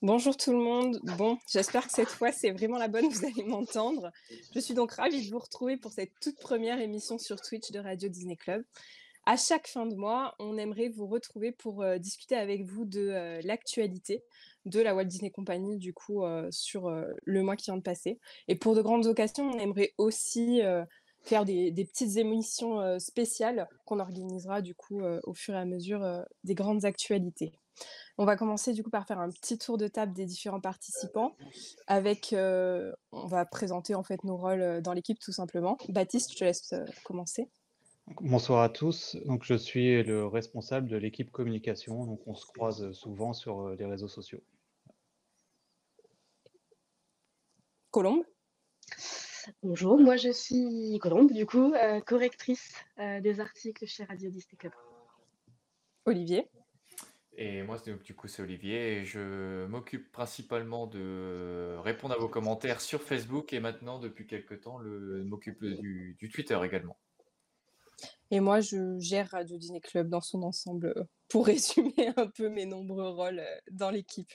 Bonjour tout le monde. Bon, j'espère que cette fois c'est vraiment la bonne, vous allez m'entendre. Je suis donc ravie de vous retrouver pour cette toute première émission sur Twitch de Radio Disney Club. À chaque fin de mois, on aimerait vous retrouver pour euh, discuter avec vous de euh, l'actualité de la Walt Disney Company, du coup, euh, sur le mois qui vient de passer. Et pour de grandes occasions, on aimerait aussi faire des, des petites émissions spéciales qu'on organisera, du coup, au fur et à mesure des grandes actualités. On va commencer du coup par faire un petit tour de table des différents participants. Avec, euh, on va présenter en fait nos rôles euh, dans l'équipe tout simplement. Baptiste, je te laisse euh, commencer. Bonsoir à tous. Donc, je suis le responsable de l'équipe communication. Donc, on se croise souvent sur les réseaux sociaux. Colombe. Bonjour, moi je suis Colombe, du coup, euh, correctrice euh, des articles chez Radio Disney Club. Olivier. Et moi, c'est- du coup, c'est Olivier et je m'occupe principalement de répondre à vos commentaires sur Facebook et maintenant, depuis quelques temps, le, m'occupe du, Twitter également. Et moi, je gère Radio Disney Club dans son ensemble euh, pour résumer un peu mes nombreux rôles euh, dans l'équipe.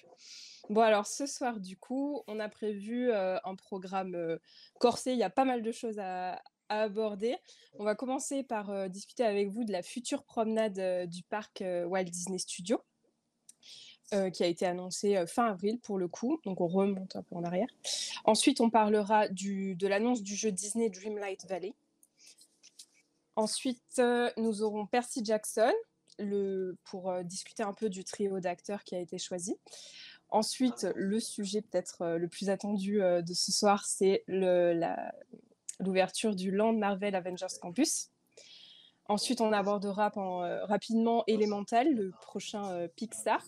Bon, alors ce soir, du coup, on a prévu euh, un programme corsé. Il y a pas mal de choses à, à aborder. On va commencer par discuter avec vous de la future promenade du parc Walt Disney Studios. Euh, qui a été annoncée euh, fin avril pour le coup, donc on remonte un peu en arrière. Ensuite, on parlera du, de l'annonce du jeu Disney Dreamlight Valley. Ensuite, euh, nous aurons Percy Jackson le, pour discuter un peu du trio d'acteurs qui a été choisi. Ensuite, le sujet peut-être le plus attendu de ce soir, c'est l'ouverture du Land Marvel Avengers Campus. Ensuite, on abordera rapidement Elemental, le prochain Pixar.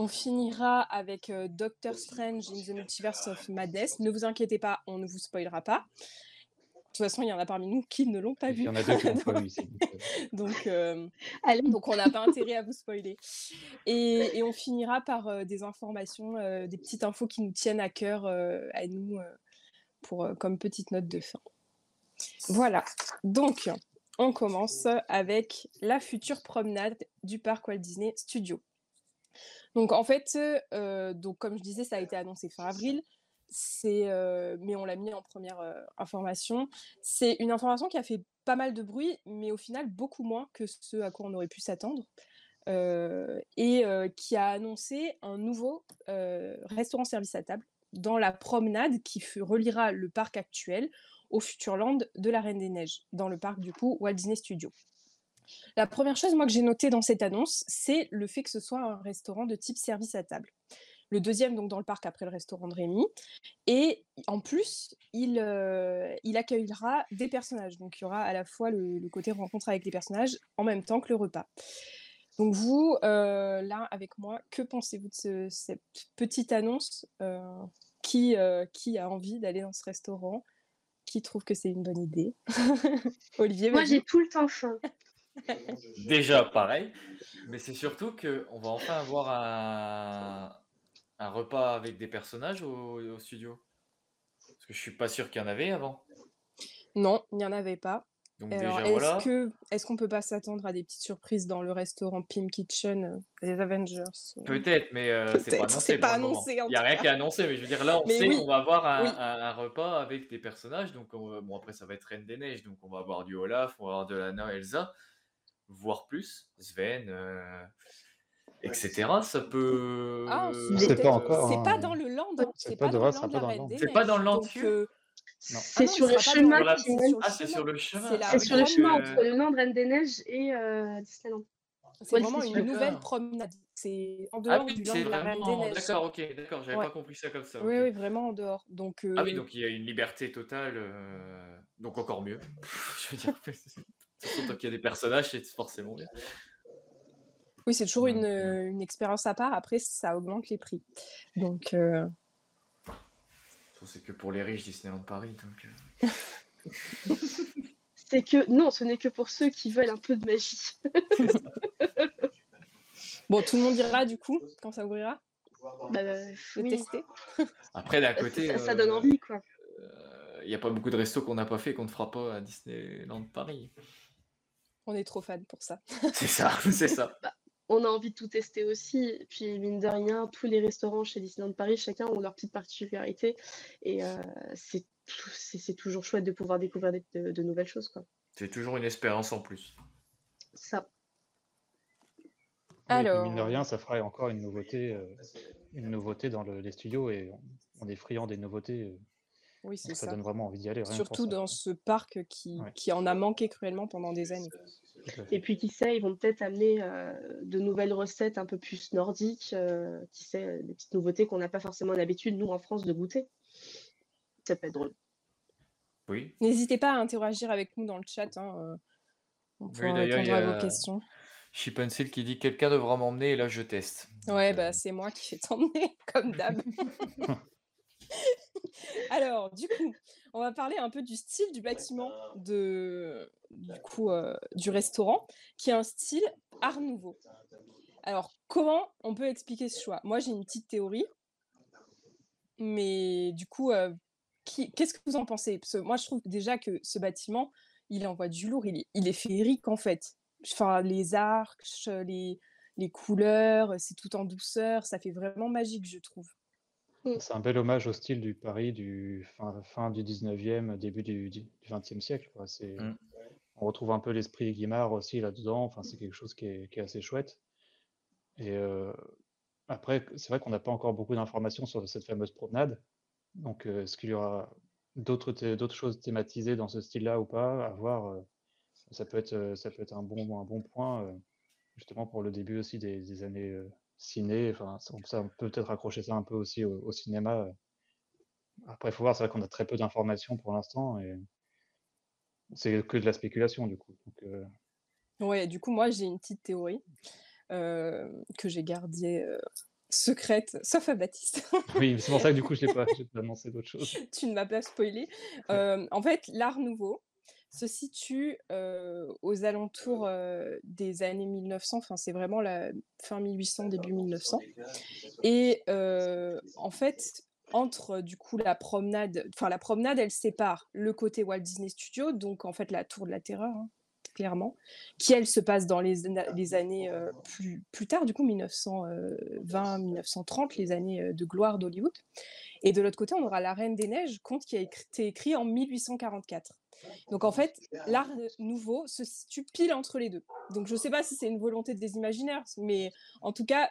On finira avec euh, Doctor Strange in the Multiverse of Madness. Ne vous inquiétez pas, on ne vous spoilera pas. De toute façon, il y en a parmi nous qui ne l'ont pas Il vu. y en a deux qui l'ont pas vu donc, euh, Donc, euh, Allez, donc on n'a pas intérêt à vous spoiler. Et, et on finira par euh, des informations, euh, des petites infos qui nous tiennent à cœur, euh, à nous, euh, pour, euh, comme petite note de fin. Voilà. Donc, on commence avec la future promenade du parc Walt Disney Studios. Donc, en fait, euh, comme je disais, ça a été annoncé fin avril. Euh, mais on l'a mis en première euh, information. C'est une information qui a fait pas mal de bruit, mais au final beaucoup moins que ce à quoi on aurait pu s'attendre. Et qui a annoncé un nouveau restaurant-service à table dans la promenade qui reliera le parc actuel au Futurland de la Reine des Neiges, dans le parc du coup Walt Disney Studios. La première chose moi que j'ai notée dans cette annonce, c'est le fait que ce soit un restaurant de type service à table. Le deuxième donc dans le parc après le restaurant de Rémy. Et en plus, il, euh, il accueillera des personnages. Donc il y aura à la fois le, le côté rencontre avec les personnages en même temps que le repas. Donc vous, euh, là, avec moi, que pensez-vous de ce- cette petite annonce euh, qui, qui a envie d'aller dans ce restaurant Qui trouve que c'est une bonne idée? Olivier, moi j'ai tout le temps faim. Déjà, pareil. Mais c'est surtout qu'on va enfin avoir un, un repas avec des personnages au, au studio. Parce que je suis pas sûr qu'il y en avait avant. Non, il n'y en avait pas. Donc Alors, déjà, est-ce voilà. que est-ce qu'on peut pas s'attendre à des petites surprises dans le restaurant Pim Kitchen euh, des Avengers euh? Peut-être, mais euh, c'est Peut-être, pas annoncé. c'est pas annoncé, Il n'y a rien qui est annoncé, mais je veux dire, là, on Mais sait oui, qu'on va avoir un, oui. un- un repas avec des personnages. Donc, on bon, après, ça va être Reine des Neiges. Donc, on va avoir du Olaf, on va avoir de Lana, Elsa, voire plus, Sven, euh, etc. Ça peut. Ah, On sait peut-être- pas encore, C'est hein. pas dans le land. hein. C'est C'est pas pas, dans le land pas dans le. C'est pas dans le land ah C'est sur il le chemin c'est Ah, c'est sur chemin. le chemin. C'est Ah C'est sur le chemin euh, entre le Land Reine des Neiges et euh, Disneyland. C'est vraiment une nouvelle D'accord. promenade. C'est en Ah dehors oui, du land c'est de la Reine des vraiment. Neiges. D'accord, ok, d'accord, j'avais Ouais. pas compris ça comme ça. Oui, oui, vraiment en dehors. Donc, Ah oui, donc il y a une liberté totale, euh, donc encore mieux. Je veux dire, surtout qu'il y a des personnages, c'est forcément bien. oui, c'est toujours une, euh, une expérience à part. Après, ça augmente les prix. Donc, euh, C'est que pour les riches, Disneyland Paris. Donc, euh, C'est que non, ce n'est que pour ceux qui veulent un peu de magie. bon, tout le monde ira du coup quand ça ouvrira? Bah, oui. tester. Après, d'un côté, ça, ça donne envie, quoi. euh, il n'y a pas beaucoup de restos qu'on n'a pas fait qu'on ne fera pas à Disneyland Paris. On est trop fan pour ça. C'est ça, c'est ça. on a envie de tout tester aussi. Puis, mine de rien, tous les restaurants chez Disneyland Paris, chacun ont leur petite particularité. Et euh, c'est tou- c'est c'est toujours chouette de pouvoir découvrir de, de nouvelles choses, quoi. C'est toujours une espérance en plus. Ça. Alors, mine de rien, ça fera encore une nouveauté, euh, une nouveauté dans le- les studios et on, on est friand des nouveautés. euh, oui, c'est ça ça. donne vraiment envie d'y aller. Rien Surtout dans ce parc qui, Ouais. qui en a manqué cruellement pendant des années. Et puis, qui sait, ils vont peut-être amener euh, de nouvelles recettes un peu plus nordiques. euh, qui sait, des petites nouveautés qu'on n'a pas forcément l'habitude, nous, en France, de goûter. Ça peut être drôle. Oui. N'hésitez pas à interagir avec nous dans le chat. hein, euh, On pourra répondre à vos questions. Chipencil qui dit quelqu'un devra m'emmener et là je teste. Donc, Ouais, euh, bah c'est moi qui vais t'emmener, comme d'hab. Alors, du coup, on va parler un peu du style du bâtiment de, du coup, euh, du restaurant, qui est un style art nouveau. Alors, comment on peut expliquer ce choix? Moi, j'ai une petite théorie, mais du coup, euh, qu'est-ce que vous en pensez? Parce que moi, je trouve déjà que ce bâtiment, il envoie du lourd, il est, il est féerique en fait. Enfin, les arches, les, les couleurs, c'est tout en douceur, ça fait vraiment magique, je trouve. C'est un bel hommage au style du Paris du fin, fin du 19e, début du, du 20e siècle. quoi. C'est, Mm. On retrouve un peu l'esprit Guimard aussi là-dedans. Enfin, c'est quelque chose qui est, qui est assez chouette. Et euh, après, c'est vrai qu'on n'a pas encore beaucoup d'informations sur cette fameuse promenade. Donc, euh, est-ce qu'il y aura d'autres choses thématisées dans ce style-là ou pas? À voir. euh, ça peut être, ça peut être un bon, un bon point, justement pour le début aussi des, des années ciné. Enfin, ça, on ça, on peut peut-être accrocher ça un peu aussi au, au cinéma. Après, il faut voir, c'est vrai qu'on a très peu d'informations pour l'instant et c'est que de la spéculation du coup. Donc, euh, Ouais, du coup, moi, j'ai une petite théorie euh, que j'ai gardée euh, secrète, sauf à Baptiste. oui, c'est pour ça que du coup, je n'ai pas, pas annoncé d'autres choses. tu ne m'as pas spoilé. Euh, en fait, l'art nouveau se situe euh, aux alentours euh, des années 1900, enfin c'est vraiment la fin 1800, début 1900. Et euh, en fait, entre du coup la promenade, enfin la promenade, elle sépare le côté Walt Disney Studio, donc en fait la tour de la terreur, hein, clairement, qui elle se passe dans les, les années plus, plus tard, du coup 1920, 1930, les années de gloire d'Hollywood. Et de l'autre côté, on aura La Reine des Neiges, conte qui a été écrit en 1844. Donc en fait, l'art nouveau se situe pile entre les deux. Donc je ne sais pas si c'est une volonté des imaginaires, mais en tout cas,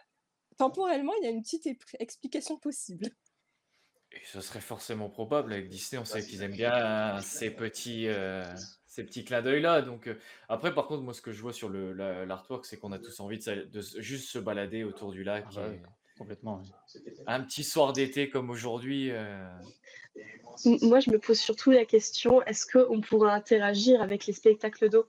temporellement, il y a une petite explication possible. Et ce serait forcément probable avec Disney, on sait qu'ils aiment bien ces petits, euh, ces petits clins d'œil-là. Donc, euh, après, par contre, moi, ce que je vois sur le, la- l'artwork, c'est qu'on a tous envie de, de juste se balader autour du lac. Ah bah, et complètement. oui. Un petit soir d'été comme aujourd'hui. euh, Moi, je me pose surtout la question, est-ce qu'on pourra interagir avec les spectacles d'eau?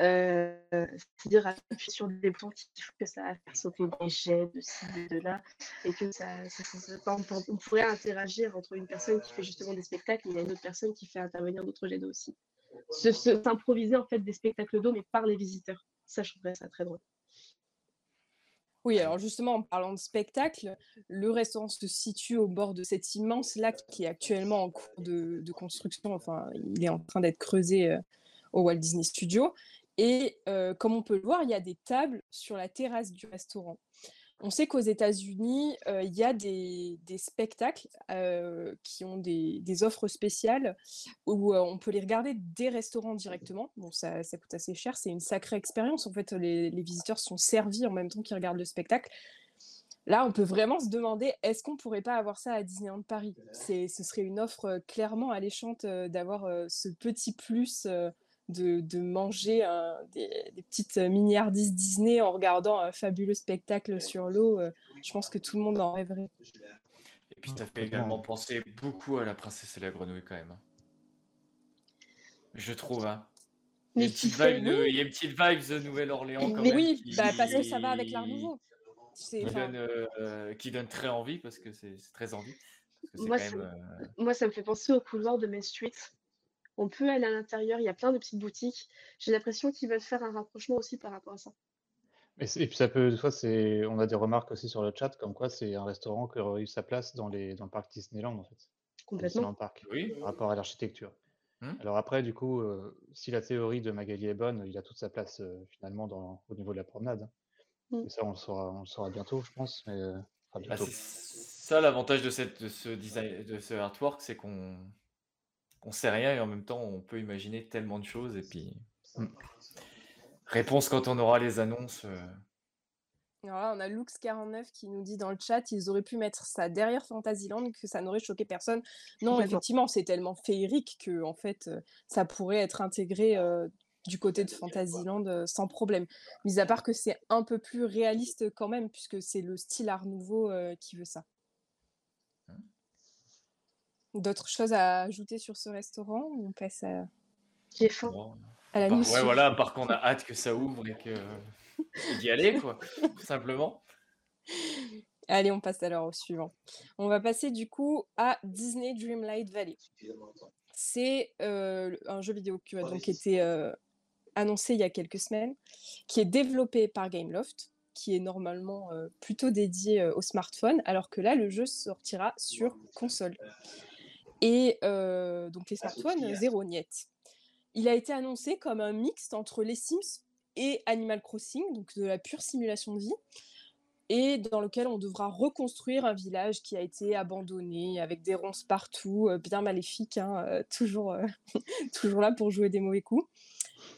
Euh, C'est-à-dire appuyer sur des boutons qui font que ça va faire sauter des jets de ci, de là, et que ça, ça- ça- on, pour- on pourrait interagir entre une personne qui fait justement des spectacles et une autre personne qui fait intervenir d'autres jets d'eau aussi. Se- se- S'improviser en fait des spectacles d'eau, mais par les visiteurs. Ça, je trouverais ça très drôle. Oui, alors justement, en parlant de spectacle, le restaurant se situe au bord de cet immense lac qui est actuellement en cours de, construction. Enfin, il est en train d'être creusé euh, au Walt Disney Studio. Et euh, comme on peut le voir, il y a des tables sur la terrasse du restaurant. On sait qu'aux États-Unis, euh, il y a des, spectacles euh, qui ont des, offres spéciales où euh, on peut les regarder des restaurants directement. Bon, ça, coûte assez cher, c'est une sacrée expérience. En fait, les, les visiteurs sont servis en même temps qu'ils regardent le spectacle. Là, on peut vraiment se demander, est-ce qu'on pourrait pas avoir ça à Disneyland Paris? Ce serait une offre clairement alléchante d'avoir ce petit plus de, de manger des, des petites mini-hardises Disney en regardant un fabuleux spectacle sur l'eau. euh, je pense que tout le monde en rêverait. Et puis, ça fait également penser beaucoup à la princesse et la grenouille, quand même. hein. Je trouve, hein. Il y a une petite vibe de, il y a une petite vibe de Nouvelle-Orléans quand Mais même. oui, qui- bah, parce que ça va avec l'art nouveau. C'est, Qui donne, euh, qui donne très envie, parce que c'est très envie. Parce que c'est Moi, même, euh, Moi, ça me fait penser au couloir de Main Street. On peut aller à l'intérieur, il y a plein de petites boutiques. J'ai l'impression qu'ils veulent faire un rapprochement aussi par rapport à ça. Et, puis ça peut, des fois, c'est, on a des remarques aussi sur le chat, comme quoi c'est un restaurant qui aurait eu sa place dans, les, dans le parc Disneyland, en fait. Complètement. Disneyland Park, Oui. par rapport à l'architecture. Hmm. Alors après, du coup, euh, si la théorie de Magali est bonne, il a toute sa place euh, finalement dans, au niveau de la promenade. hein. Mm. Et ça, on le saura, on le saura bientôt, je pense. Mais, euh, enfin, Bah, bientôt. ça l'avantage de, cette, de ce design, de ce artwork, c'est qu'on on sait rien et en même temps on peut imaginer tellement de choses et puis Mm. réponse quand on aura les annonces. euh, Alors là, on a Lux49 qui nous dit dans le chat, ils auraient pu mettre ça derrière Fantasyland, que ça n'aurait choqué personne. Non, effectivement, c'est tellement féerique que en fait, euh, ça pourrait être intégré euh, du côté de Fantasyland euh, sans problème. Mis à part que c'est un peu plus réaliste quand même, puisque c'est le style Art Nouveau euh, qui veut ça. D'autres choses à ajouter sur ce restaurant ou on passe à, J'ai faim. bon. à la Par- ouais, voilà, par contre, on a hâte que ça ouvre et que d'y aller, quoi, tout simplement. Allez, on passe alors au suivant. On va passer du coup à Disney Dreamlight Valley. C'est euh, un jeu vidéo qui a donc été euh, annoncé il y a quelques semaines, qui est développé par Gameloft, qui est normalement euh, plutôt dédié euh, au smartphone, alors que là, le jeu sortira sur console. Et euh, donc les smartphones, zéro niet. Il a été annoncé comme un mixte entre les Sims et Animal Crossing, donc de la pure simulation de vie et dans lequel on devra reconstruire un village qui a été abandonné avec des ronces partout, euh, bien maléfiques, hein, euh, toujours, toujours là pour jouer des mauvais coups.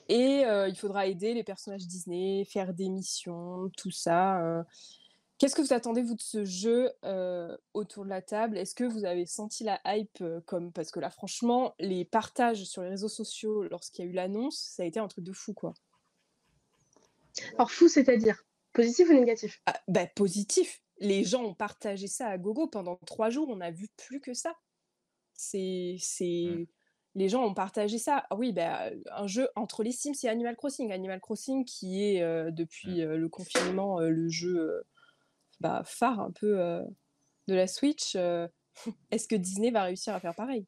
Et il faudra aider les personnages Disney, faire des missions, tout ça. Qu'est-ce que vous attendez, vous, de ce jeu euh, autour de la table? Est-ce que vous avez senti la hype euh, comme... Parce que là, franchement, les partages sur les réseaux sociaux lorsqu'il y a eu l'annonce, ça a été un truc de fou, quoi. Alors, fou, c'est-à-dire? Positif ou négatif? Ah, bah, positif. Les gens ont partagé ça à gogo pendant trois jours. On n'a vu plus que ça. C'est, c'est... Les gens ont partagé ça. Ah oui, bah, un jeu entre les Sims et Animal Crossing. Animal Crossing qui est euh, depuis euh, le confinement euh, le jeu euh, bah, phare un peu euh, de la Switch. euh, Est-ce que Disney va réussir à faire pareil?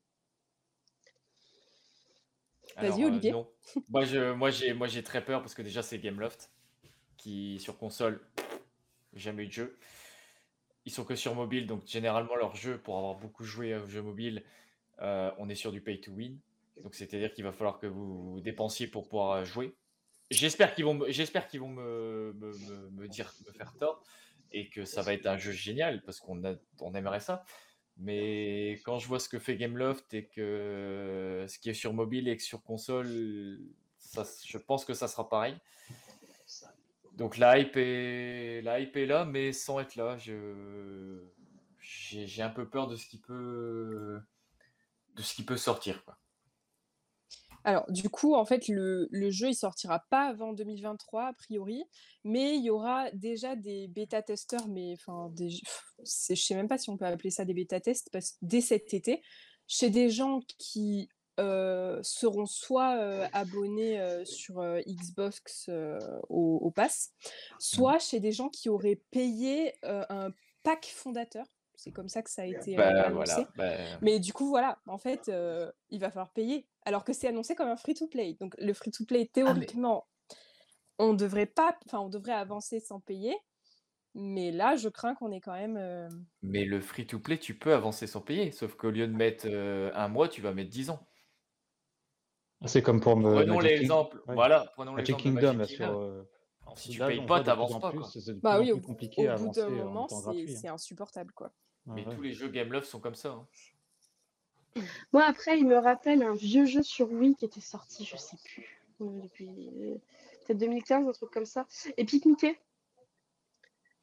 Vas-y, euh, Olivier. non. Moi, je, moi, j'ai, moi, j'ai très peur parce que déjà, c'est Gameloft qui, sur console, jamais eu de jeu. Ils sont que sur mobile, donc généralement, leur jeu, pour avoir beaucoup joué aux jeux mobiles, on est sur du pay to win. Donc, c'est-à-dire qu'il va falloir que vous dépensiez pour pouvoir jouer. J'espère qu'ils vont, me- j'espère qu'ils vont me, me, me- me dire, me faire tort et que ça va être un jeu génial parce qu'on on aimerait ça. Mais quand je vois ce que fait Gameloft et que ce qui est sur mobile et que sur console, ça, je pense que ça sera pareil. Donc la hype est, la hype est là, mais sans être là, je, j'ai un peu peur de ce qui peut, de ce qui peut sortir. Quoi. Alors, du coup, en fait, le, le jeu, il sortira pas avant 2023, a priori, mais il y aura déjà des bêta-testeurs, mais enfin, des, je sais même pas si on peut appeler ça des bêta-tests, parce dès cet été, chez des gens qui euh, seront soit euh, abonnés euh, sur Xbox au, au pass, soit chez des gens qui auraient payé un pack fondateur. C'est comme ça que ça a été euh, Bah, annoncé. voilà. bah, Mais du coup, voilà, en fait, euh, il va falloir payer. Alors que c'est annoncé comme un free-to-play. Donc le free-to-play, théoriquement, on devrait pas, enfin, on devrait avancer sans payer. Mais là, je crains qu'on ait quand même. euh, mais le free-to-play, tu peux avancer sans payer, sauf qu'au lieu de mettre euh, un mois, tu vas mettre 10 ans. C'est comme pour me. Prenons King- l'exemple, ouais. voilà, prenons l'exemple Kingdom, là, sur. Euh, Si tu payes pas, t'avances en pas. C'est Bah oui, plus au, compliqué à au bout d'un moment, gratuit. c'est insupportable, quoi. Hein. Mais Ouais, tous les jeux Gameloft sont comme ça. hein. Moi, après, il me rappelle un vieux jeu sur Wii qui était sorti, je sais plus, euh, depuis euh, peut-être 2015, un truc comme ça. Epic Mickey.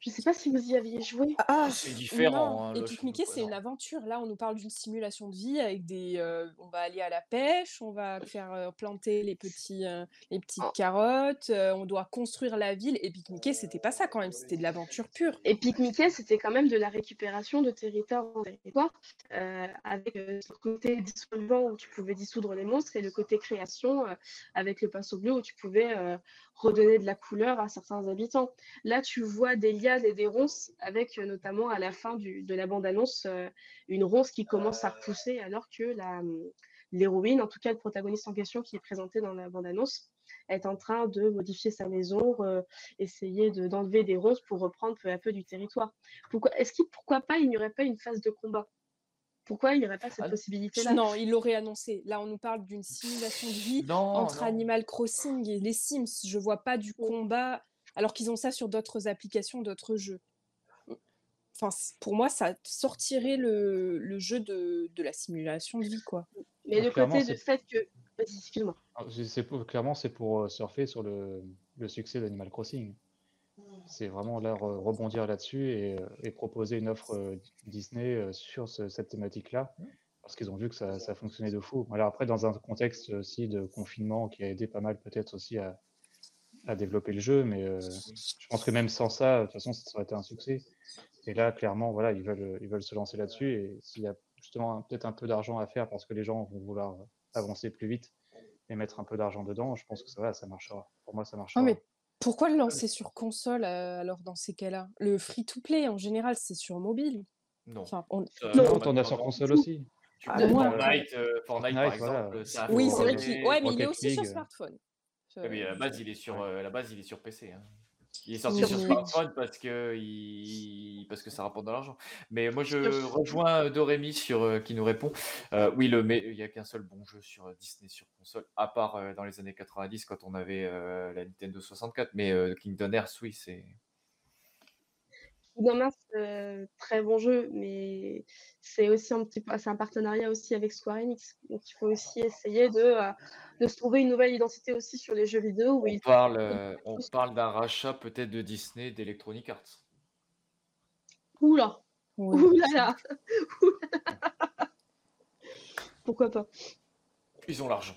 Je sais pas si vous y aviez joué. Ah, C'est différent. non, hein, là, Epic Mickey, c'est une aventure. Là, on nous parle d'une simulation de vie avec des. euh, on va aller à la pêche, on va faire euh, planter les petits, euh, les petites Oh. carottes, euh, on doit construire la ville. Epic Mickey, c'était pas ça quand même, c'était de l'aventure pure. Epic Mickey, c'était quand même de la récupération de territoire en territoire, euh, avec euh, le côté dissolvant où tu pouvais dissoudre les monstres et le côté création euh, avec le pinceau bleu où tu pouvais euh, redonner de la couleur à certains habitants. Là, tu vois des et des ronces avec euh, notamment à la fin du- de la bande-annonce euh, une ronce qui commence à repousser alors que la, hum, l'héroïne, en tout cas le protagoniste en question qui est présenté dans la bande-annonce, est en train de modifier sa maison, re- essayer de- d'enlever des ronces pour reprendre peu à peu du territoire. Pourquoi, est-ce qu'il, pourquoi pas il n'y aurait pas une phase de combat? Pourquoi il n'y aurait pas cette Ah, possibilité-là? Non, il l'aurait annoncé. Là, on nous parle d'une simulation de vie Non, entre non. Animal Crossing et les Sims. Je vois pas du Oh. combat alors qu'ils ont ça sur d'autres applications, d'autres jeux. Enfin, pour moi, ça sortirait le, le jeu de, de, la simulation de vie, quoi. Mais le côté du fait que... Excuse-moi. Ah, clairement, c'est pour surfer sur le, le succès d'Animal Crossing. C'est vraiment leur rebondir là-dessus et, et, proposer une offre Disney sur cette thématique-là parce qu'ils ont vu que ça, ça, fonctionnait de fou. Alors après, dans un contexte aussi de confinement qui a aidé pas mal peut-être aussi à, à, développer le jeu, mais euh, je pense que même sans ça, de toute façon, ça aurait été un succès. Et là, clairement, voilà, ils veulent, ils veulent se lancer là-dessus. Et s'il y a justement peut-être un peu d'argent à faire parce que les gens vont vouloir avancer plus vite et mettre un peu d'argent dedans, je pense que ça va, ça marchera. Pour moi, ça marchera. mais pourquoi le lancer sur console euh, alors dans ces cas-là? Le free-to-play en général, c'est sur mobile. Non. Enfin, on... Euh, non, on a sur console aussi. Ah, Fortnite, euh, Fortnite, par exemple, Oui, c'est vrai qu'il ouais, mais il est aussi sur smartphone. Mais à la base, il est sur, euh, la base, il est sur PC. Hein. Il est sorti sur smartphone parce que, il... parce que ça rapporte de l'argent. Mais moi, je rejoins euh, Dorémy sur, qui nous répond. oui, le, mais il n'y a qu'un seul bon jeu sur Disney sur console, à part dans les années 90 quand on avait la Nintendo 64. Mais Kingdom Hearts, oui, c'est Kingdom euh, très bon jeu, mais c'est aussi un petit c'est un partenariat aussi avec Square Enix. Donc il faut aussi essayer de, euh, de se trouver une nouvelle identité aussi sur les jeux vidéo. Où on, parle, euh, on parle d'un rachat peut-être de Disney d'Electronic Arts. Oula Oula Pourquoi pas? Ils ont l'argent.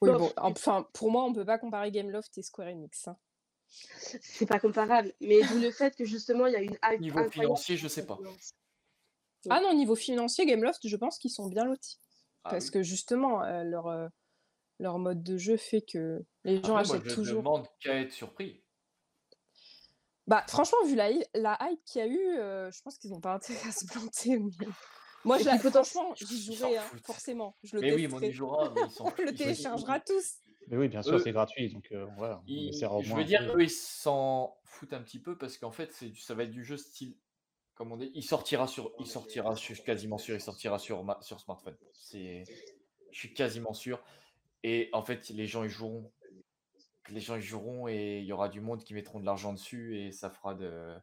Oui, bon, enfin, pour moi, on peut pas comparer Gameloft et Square Enix. Hein c'est pas comparable. Mais d'où le fait que justement, il y a une hype. Niveau financier, je sais pas. Ah non, niveau financier, Gameloft, je pense qu'ils sont bien lotis. Ah parce que justement, euh, leur, euh, leur mode de jeu fait que les gens achètent toujours. Je demande qu'à être surpris. Bah, franchement, vu la, la hype qu'il y a eu, euh, je pense qu'ils n'ont pas intérêt à se planter. Moi, je franchement, j'y jouerai, hein, forcément. Je le mais oui, on y jouera. Mais on le téléchargera tous. Mais oui, bien sûr, c'est gratuit, donc euh, voilà. je veux dire, eux, ils s'en foutent un petit peu parce qu'en fait, ça va être du jeu style, comme on dit, il sortira sur, il sortira, je suis quasiment sûr, il sortira sur, sur smartphone. C'est, je suis quasiment sûr. Et en fait, les gens y joueront, les gens y joueront et il y aura du monde qui mettront de l'argent dessus et ça fera de,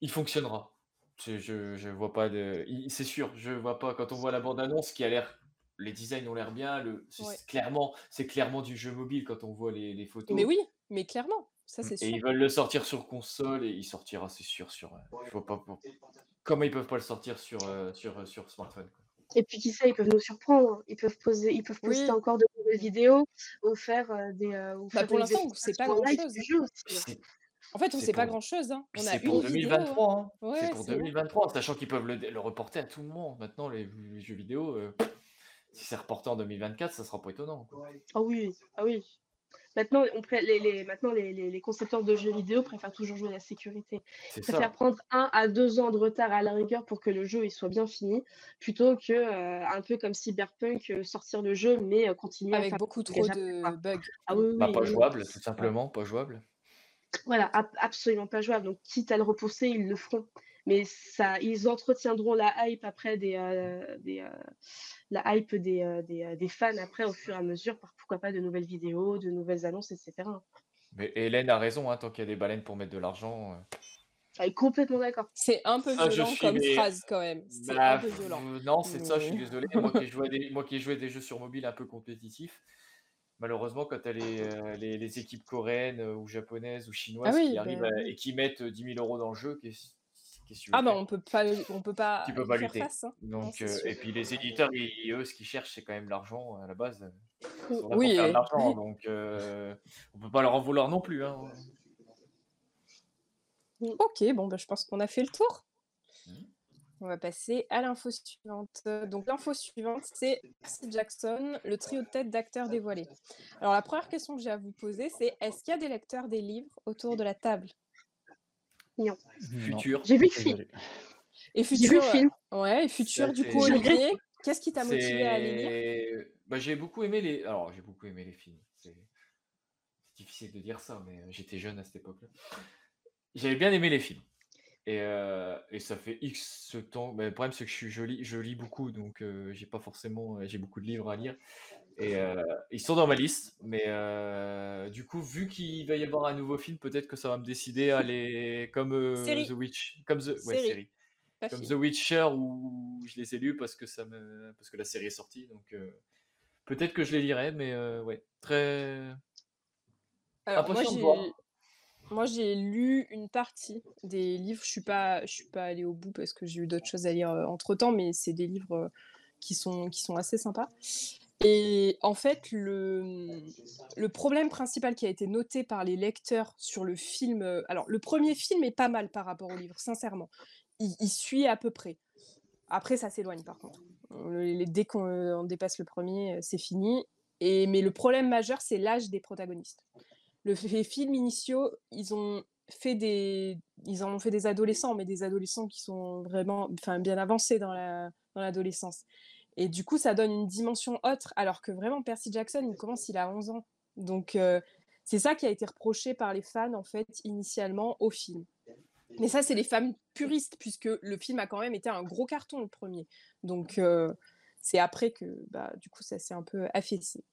il fonctionnera. Je, je, je vois pas de, c'est sûr, je vois pas quand on voit la bande annonce qui a l'air les designs ont l'air bien. Le, c'est clairement, c'est clairement du jeu mobile quand on voit les, les photos. Mais oui, mais clairement, ça c'est sûr. Et ils veulent le sortir sur console et il sortira, c'est sûr, sur. Faut pas. Comment ils peuvent pas le sortir sur euh, sur euh, sur smartphone Et puis qui sait, ils peuvent nous surprendre. Ils peuvent poser, ils peuvent poster encore de nouvelles vidéos ou faire euh, des. bah pour l'instant, c'est pas grand chose. Hein. En fait, on sait pas grand chose. Hein. On a pour 2023. Hein. Ouais, c'est pour 2023, sachant qu'ils peuvent le, le, reporter à tout moment. Maintenant, les, jeux vidéo, si c'est reporté en 2024, ça sera pas étonnant. Ah oui, ah oui. Maintenant, on les, les, maintenant les, les, concepteurs de jeux vidéo préfèrent toujours jouer à la sécurité. Ils préfèrent prendre un à deux ans de retard à la rigueur pour que le jeu il soit bien fini, plutôt que euh, un peu comme Cyberpunk euh, sortir le jeu mais euh, continuer avec beaucoup trop de bugs. Ah oui, bah, pas jouable, tout simplement, pas jouable. Voilà, absolument pas jouable. Donc quitte à le repousser, ils le feront mais ça, ils entretiendront la hype après des, euh, des euh, la hype des, euh, des, des, fans après au fur et à mesure, par pourquoi pas de nouvelles vidéos, de nouvelles annonces, etc. Mais Hélène a raison, hein, tant qu'il y a des baleines pour mettre de l'argent. Elle est complètement d'accord. C'est un peu violent comme phrase quand même. C'est un bah, peu violent. non, c'est ça, je suis désolé. moi, qui joué des, moi qui ai joué des jeux sur mobile un peu compétitifs, malheureusement, quand tu as les, les, les, équipes coréennes ou japonaises ou chinoises ah qui arrivent bah et qui mettent 10 000 euros dans le jeu, ah bah on peut pas, on peut pas. Tu peux pas lutter. Face, hein. Donc euh, et puis les éditeurs, eux, ce qu'ils cherchent, c'est quand même l'argent à la base. Oui. Et... l'argent, donc euh, on peut pas leur en vouloir non plus. Hein. Ok, bon bah, je pense qu'on a fait le tour. Mmh. On va passer à l'info suivante. Donc l'info suivante, c'est Percy Jackson, le trio de tête d'acteurs dévoilés. Alors la première question que j'ai à vous poser, c'est est-ce qu'il y a des lecteurs des livres autour de la table? Futur. J'ai vu le film. Et Futur, film. Ouais, et Futur, du coup, Olivier, qu'est-ce qui t'a motivé à aller lire? Bah, J'ai beaucoup aimé les. Alors, j'ai beaucoup aimé les films. C'est difficile de dire ça, mais j'étais jeune à cette époque-là. J'avais bien aimé les films. Et, euh, et ça fait X temps. Mais le problème, c'est que je, suis, je, lis, je lis beaucoup, donc euh, j'ai pas forcément. J'ai beaucoup de livres à lire. Et euh, ils sont dans ma liste. Mais du coup, vu qu'il va y avoir un nouveau film, peut-être que ça va me décider à aller comme The Witch. Comme The, ouais, série. Comme The Witcher, où je les ai lus parce que, ça me, parce que la série est sortie. Donc peut-être que je les lirai, mais ouais, très. Alors, moi, j'ai lu une partie des livres. Je suis pas, je suis pas allée au bout parce que j'ai eu d'autres choses à lire entre temps, mais c'est des livres qui sont, qui sont assez sympas. Et en fait, le, problème principal qui a été noté par les lecteurs sur le film, alors le premier film est pas mal par rapport au livre, sincèrement. Il, suit à peu près. Après, ça s'éloigne par contre. dès qu'on dépasse le premier, c'est fini. Mais le problème majeur, c'est l'âge des protagonistes le, les films initiaux, ils ont fait des, ils en ont fait des adolescents, mais des adolescents qui sont vraiment, enfin, bien avancés dans l'adolescence. Et du coup, ça donne une dimension autre, alors que vraiment Percy Jackson, il commence, il a 11 ans. Donc, euh, c'est ça qui a été reproché par les fans, en fait, initialement au film. Mais ça, c'est les fans puristes, puisque le film a quand même été un gros carton, le premier. Donc, euh, c'est après que, bah, du coup, ça s'est un peu affaissé.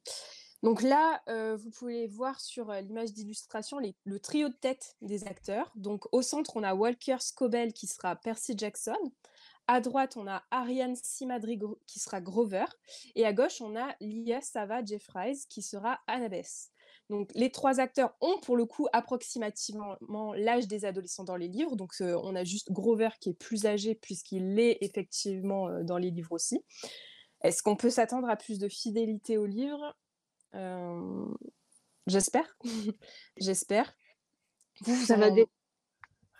Donc là, euh, vous pouvez voir sur l'image d'illustration le trio de tête des acteurs. Donc au centre, on a Walker Scobell qui sera Percy Jackson. À droite, on a Ariane Simadri qui sera Grover. Et à gauche, on a Lia Sava Jeffries qui sera Annabeth. Donc les trois acteurs ont pour le coup approximativement l'âge des adolescents dans les livres. Donc euh, on a juste Grover qui est plus âgé puisqu'il l'est effectivement dans les livres aussi. Est-ce qu'on peut s'attendre à plus de fidélité au livre? J'espère. J'espère. ça va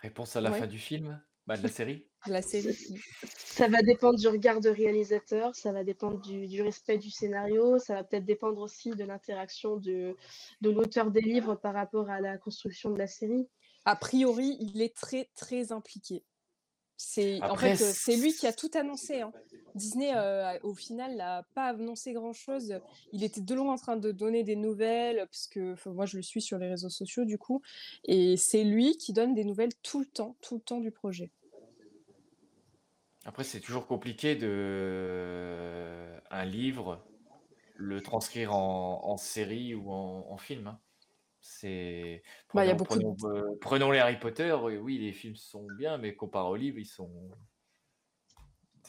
Réponse à la fin du film? Bah, De la série La série. Ça va dépendre du regard de réalisateur, ça va dépendre du, respect du scénario, ça va peut-être dépendre aussi de l'interaction de, de l'auteur des livres par rapport à la construction de la série. A priori, il est très très impliqué. C'est en fait c'est lui qui a tout annoncé. Hein. Disney au final n'a pas annoncé grand chose. Il était de loin en train de donner des nouvelles parce que moi je le suis sur les réseaux sociaux du coup et c'est lui qui donne des nouvelles tout le temps, tout le temps du projet. Après c'est toujours compliqué de un livre le transcrire en, série ou en, film. Hein. C'est. Bah, y a beaucoup prenons, les Harry Potter, oui, les films sont bien, mais comparé aux livres, ils sont.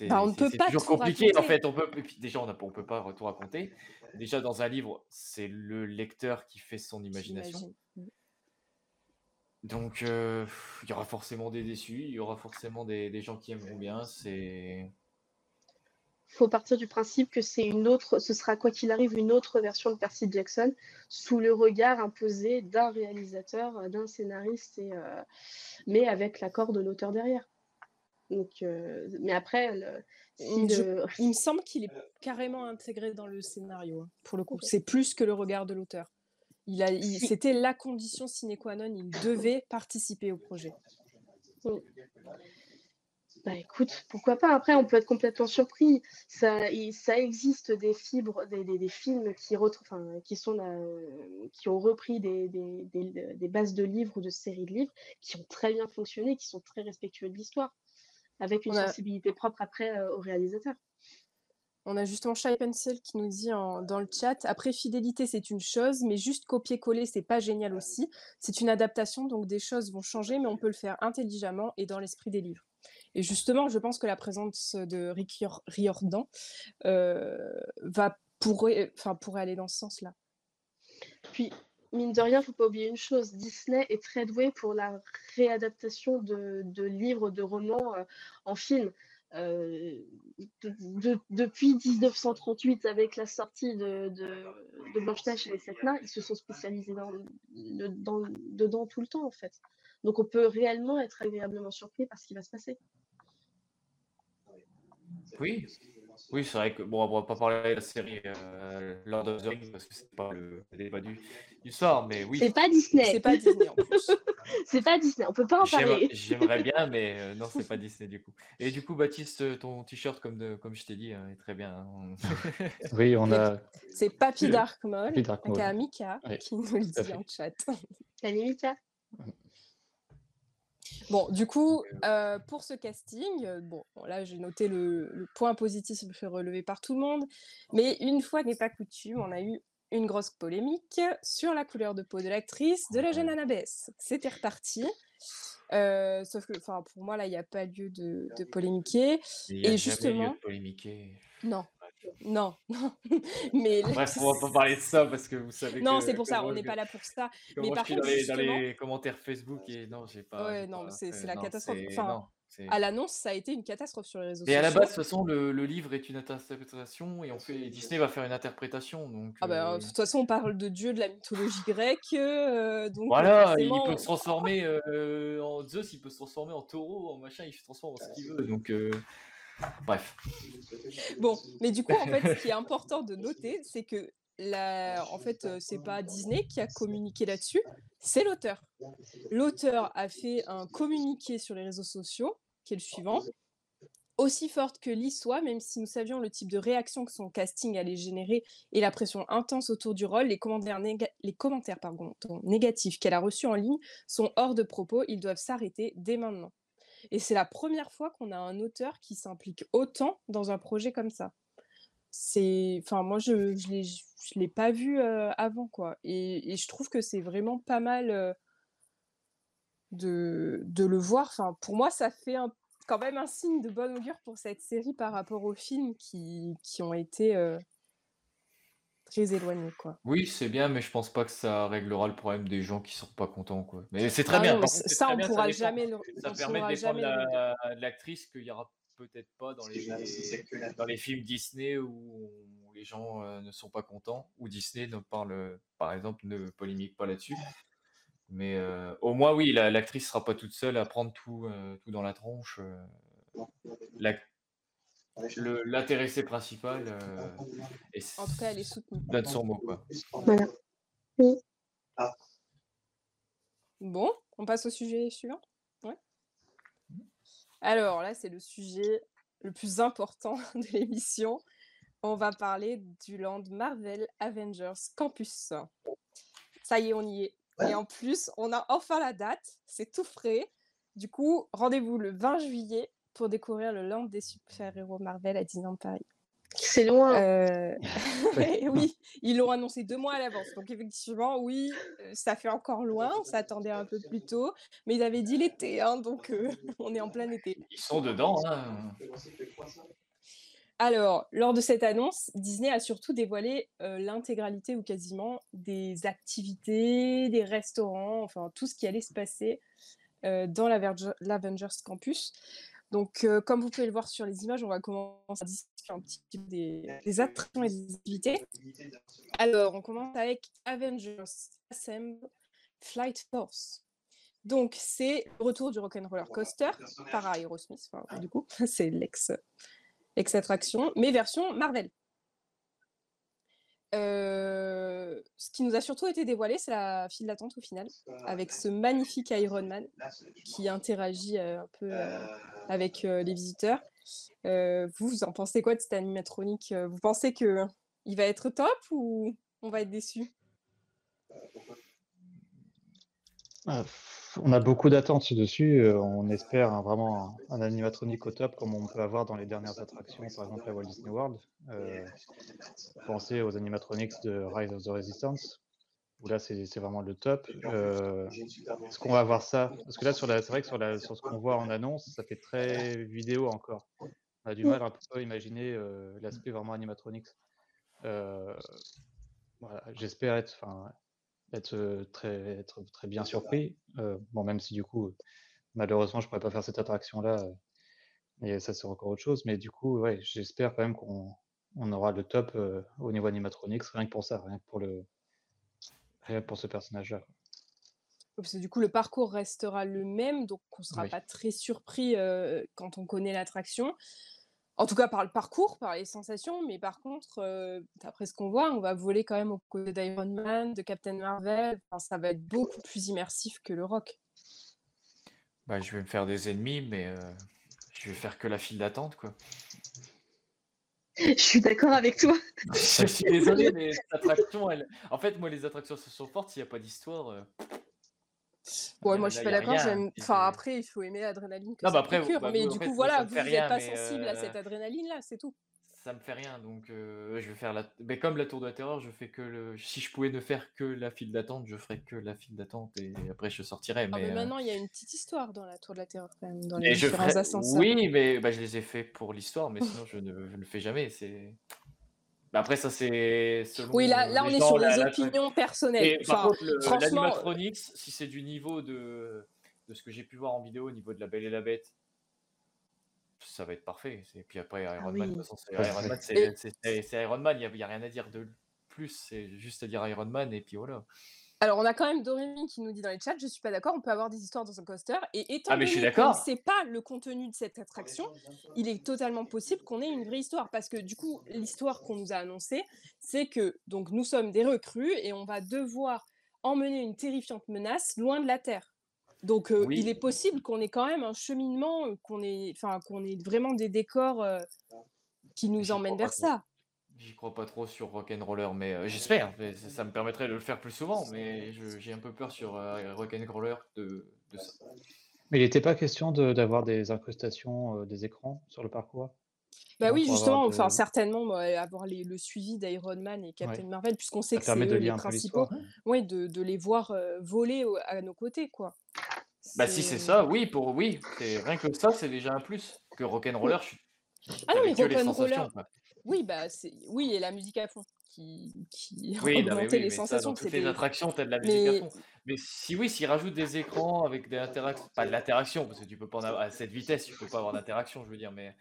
Bah, on ne peut pas toujours compliqué en fait. On peut, déjà, on ne peut pas tout raconter. Déjà, dans un livre, c'est le lecteur qui fait son imagination. Donc, il y aura forcément des déçus, il y aura forcément des, des gens qui aimeront bien. C'est faut partir du principe que c'est une autre, ce sera quoi qu'il arrive une autre version de Percy Jackson sous le regard imposé d'un réalisateur, euh, d'un scénariste, et, euh, mais avec l'accord de l'auteur derrière. Donc, euh, mais après, il me semble qu'il est carrément intégré dans le scénario. Hein, pour le coup, c'est plus que le regard de l'auteur. Il a, c'était la condition sine qua non. Il devait participer au projet. Bah écoute, pourquoi pas. Après, on peut être complètement surpris. Ça, ça existe des fibres, des, des, films qui, enfin, qui, sont qui ont repris des, des, bases de livres ou de séries de livres qui ont très bien fonctionné, qui sont très respectueux de l'histoire, avec une sensibilité propre après euh, au réalisateur. On a justement Shy Pencil qui nous dit dans le chat après fidélité c'est une chose mais juste copier-coller c'est pas génial aussi c'est une adaptation donc des choses vont changer mais on peut le faire intelligemment et dans l'esprit des livres et justement, je pense que la présence de Rick Riordan euh, pourrait, enfin, pourrait aller dans ce sens-là. Puis, mine de rien, il ne faut pas oublier une chose, Disney est très doué pour la réadaptation de, livres, de romans euh, en film. Euh, depuis 1938, avec la sortie de, de, Blanche-Neige et les Sept ils se sont spécialisés dans, dedans tout le temps, en fait. Donc on peut réellement être agréablement surpris par ce qui va se passer. Oui, oui, c'est vrai que bon, on va pas parler de la série euh, Lord of the Rings parce que c'est pas le, débat du, du soir, mais oui. C'est pas Disney. C'est pas Disney en plus. c'est pas Disney, on peut pas en parler. J'aimerais bien, mais euh, non, c'est pas Disney du coup. Et du coup, Baptiste, ton t-shirt, comme, de, comme je t'ai dit, hein, est très bien. Hein. oui, on a. C'est Papy Darkmole, aka Mika, qui nous le dit en chat. Salut Mika. Bon, du coup, euh, pour ce casting, euh, bon, là j'ai noté le, le point positif relevé par tout le monde, mais une fois n'est pas coutume, on a eu une grosse polémique sur la couleur de peau de l'actrice de la jeune Annabeth. C'était reparti. Euh, sauf que, enfin, pour moi, là, il n'y a pas lieu de, de polémiquer. Il y a Et jamais lieu justement, de polémiquer. non, non, non. Mais là, Bref, on va pas parler de ça parce que vous savez non, c'est pour ça, on n'est pas là pour ça. Mais je par dans contre, les, dans les commentaires Facebook et non, j'ai pas, ouais, non, pas, c'est la non, catastrophe. Enfin, non, à l'annonce, ça a été une catastrophe sur les réseaux Et à la base, de toute façon, le, le livre est une interprétation et on fait, Disney va faire une interprétation. Donc, Ah ben, euh, de toute façon, on parle de dieux de la mythologie grecque, euh, donc euh, voilà, il peut se transformer euh, en Zeus, il peut se transformer en taureau, en machin, il se transforme en ce qu'il veut. Donc, bref. Bon, mais du coup, en fait, ce qui est important de noter, c'est que la... en fait, euh, c'est pas Disney qui a communiqué là-dessus, c'est l'auteur. L'auteur a fait un communiqué sur les réseaux sociaux, qui est le suivant. Aussi forte que Lee soit, même si nous savions le type de réaction que son casting allait générer et la pression intense autour du rôle, les commentaires, les commentaires pardon, négatifs qu'elle a reçus en ligne sont hors de propos, ils doivent s'arrêter dès maintenant. Et c'est la première fois qu'on a un auteur qui s'implique autant dans un projet comme ça. C'est, enfin, moi, je je l'ai, je l'ai pas vu euh, avant, quoi. Et, et je trouve que c'est vraiment pas mal euh, de, de le voir. Enfin, pour moi, ça fait un- quand même un signe de bon augure pour cette série par rapport aux films qui, qui ont été euh, très éloignés, quoi. Oui, c'est bien, mais je pense pas que ça réglera le problème des gens qui sont pas contents, quoi. Mais c'est très Ah bien. non, mais Par contre, c- c'est ça, très on bien, pourra dépend. jamais le, Ça on permet de pourra défendre jamais le redire. la- l'actrice qu'il y aura peut-être pas dans les, dans les films Disney où les gens euh, ne sont pas contents, où Disney ne parle, par exemple, ne polémique pas là-dessus. Mais euh, au moins, oui, la- l'actrice sera pas toute seule à prendre tout, euh, tout dans la tronche. euh. L'intéressé principal euh, et En tout cas, elle est soutenue. donne son mot, quoi. Voilà. Oui. Bon, on passe au sujet suivant? Ouais. Alors là, c'est le sujet le plus important de l'émission. On va parler du land Marvel Avengers Campus. Ça y est, on y est. Et en plus, on a enfin la date. C'est tout frais. Du coup, rendez-vous le 20 juillet pour découvrir le land des super-héros Marvel à Disneyland Paris. C'est loin. Euh, oui, ils l'ont annoncé deux mois à l'avance. Donc effectivement, oui, euh, ça fait encore loin. On s'attendait un peu plus tôt, mais ils avaient dit l'été, hein, donc euh, on est en plein été. Ils sont dedans. Hein. Alors, lors de cette annonce, Disney a surtout dévoilé euh, l'intégralité ou quasiment des activités, des restaurants, enfin tout ce qui allait se passer euh, dans l'Avengers Campus. Donc, euh, comme vous pouvez le voir sur les images, on va commencer à discuter un petit peu des, des attractions et des activités. Alors, on commence avec Avengers Assemble Flight Force. Donc, c'est le retour du Rock'n'Roller Coaster par Aerosmith, enfin, du coup, c'est l'ex ex-attraction, mais version Marvel. Euh, ce qui nous a surtout été dévoilé, c'est la file d'attente au final, avec ce magnifique Iron Man qui interagit euh, un peu euh, avec les visiteurs. Vous, vous en pensez quoi de cet animatronique Vous pensez que il va être top ou on va être déçu? On a beaucoup d'attentes dessus. euh, On espère hein, vraiment un, un animatronique au top comme on peut avoir dans les dernières attractions, par exemple à Walt Disney World. Euh, pensez aux animatronics de Rise of the Resistance, où là c'est vraiment le top. Euh, Est-ce qu'on va avoir ça Parce que là, c'est vrai que sur, ce qu'on voit en annonce, ça fait très vidéo encore. On a du mal un peu à imaginer euh, l'aspect vraiment animatronics. Euh, voilà, J'espère être, être très, être très bien surpris. Euh, bon, même si du coup, malheureusement, je pourrais pas faire cette attraction-là, euh, et ça c'est encore autre chose. Mais du coup, ouais, j'espère quand même qu'on on aura le top euh, au niveau animatronics, rien que pour ça, rien que pour le, rien que pour ce personnage-là. Parce que du coup, le parcours restera le même, donc on ne sera Oui. pas très surpris quand on connaît l'attraction. En tout cas, par le parcours, par les sensations, mais par contre, euh, d'après ce qu'on voit, on va voler quand même aux côtés d'Iron Man, de Captain Marvel. Enfin, ça va être beaucoup plus immersif que le rock. Bah, je vais me faire des ennemis, mais euh, je vais faire que la file d'attente, quoi. Je suis d'accord avec toi. je suis désolé, mais les attractions, elles... en fait, moi, les attractions ce sont fortes, s'il n'y a pas d'histoire. euh, Ouais, Là- moi je suis pas d'accord. j'aime- Enfin, après, il faut aimer l'adrénaline que Non, ça bah après, procure. bah, mais du après, coup, voilà, vous, fait n'êtes pas mais, sensible à euh, cette adrénaline-là, c'est tout. Ça me fait rien, donc euh, je vais faire la. Mais comme la tour de la terreur, je fais que le. Si je pouvais ne faire que la file d'attente, je ferais que la file d'attente et après je sortirais. Ah, Mais, mais euh, maintenant, il y a une petite histoire dans la Tour de la Terreur, quand même, dans les mais différents ferais. ascenseurs. Oui, mais bah, je les ai faits pour l'histoire, mais sinon je ne, je ne le fais jamais. C'est. Bah, après, ça c'est selon Oui, là, là on est sur la- les la- opinions personnelles. Et par Enfin, contre, le- franchement, si c'est du niveau de, de ce que j'ai pu voir en vidéo au niveau de la Belle et la Bête, ça va être parfait. Et puis après, Iron Man, de oui. toute façon, c'est Iron Man, c'est Iron Man, il n'y a, il y a rien à dire de plus, c'est juste à dire Iron Man et puis voilà. Alors, on a quand même Dorémy qui nous dit dans les chats, je suis pas d'accord, on peut avoir des histoires dans un coaster. Et étant Ah, mais suis donné qu'on ne sait pas le contenu de cette attraction, il est totalement possible qu'on ait une vraie histoire. Parce que du coup, l'histoire qu'on nous a annoncée, c'est que donc nous sommes des recrues et on va devoir emmener une terrifiante menace loin de la Terre. Donc, euh, il est possible qu'on ait quand même un cheminement, euh, qu'on ait, enfin, qu'on ait vraiment des décors euh, qui nous emmènent vers ça. J'y crois pas trop sur Rock'n'Roller, mais euh, j'espère. mais Ça, ça me permettrait de le faire plus souvent, mais je- j'ai un peu peur sur euh, Rock'n'Roller de, de ça. Mais il n'était pas question de- d'avoir des incrustations, euh, des écrans sur le parcours? Bah oui, pour avoir justement, enfin certainement moi, avoir les- le suivi d'Iron Man et Captain Ouais. Marvel, puisqu'on sait Ça que c'est permet de eux lier les un peu principaux, l'histoire. ouais, de, de les voir euh, voler au- à nos côtés, quoi. Bah si c'est ça, oui, pour oui, c'est rien que ça, c'est déjà un plus. Que Rock'n'Roller, je suis. Ah non, mais que les Rock'n'Roller, sensations, quoi. Oui, bah c'est, oui, et la musique à fond qui, qui Oui, non, mais augmentait oui, les mais ça, sensations. dans toutes les attractions, t'as de la musique à Mais fond. Mais si oui, s'ils rajoutent des écrans avec des interactions, pas de l'interaction, parce que tu peux pas en avoir à cette vitesse, tu peux pas avoir d'interaction, je veux dire, mais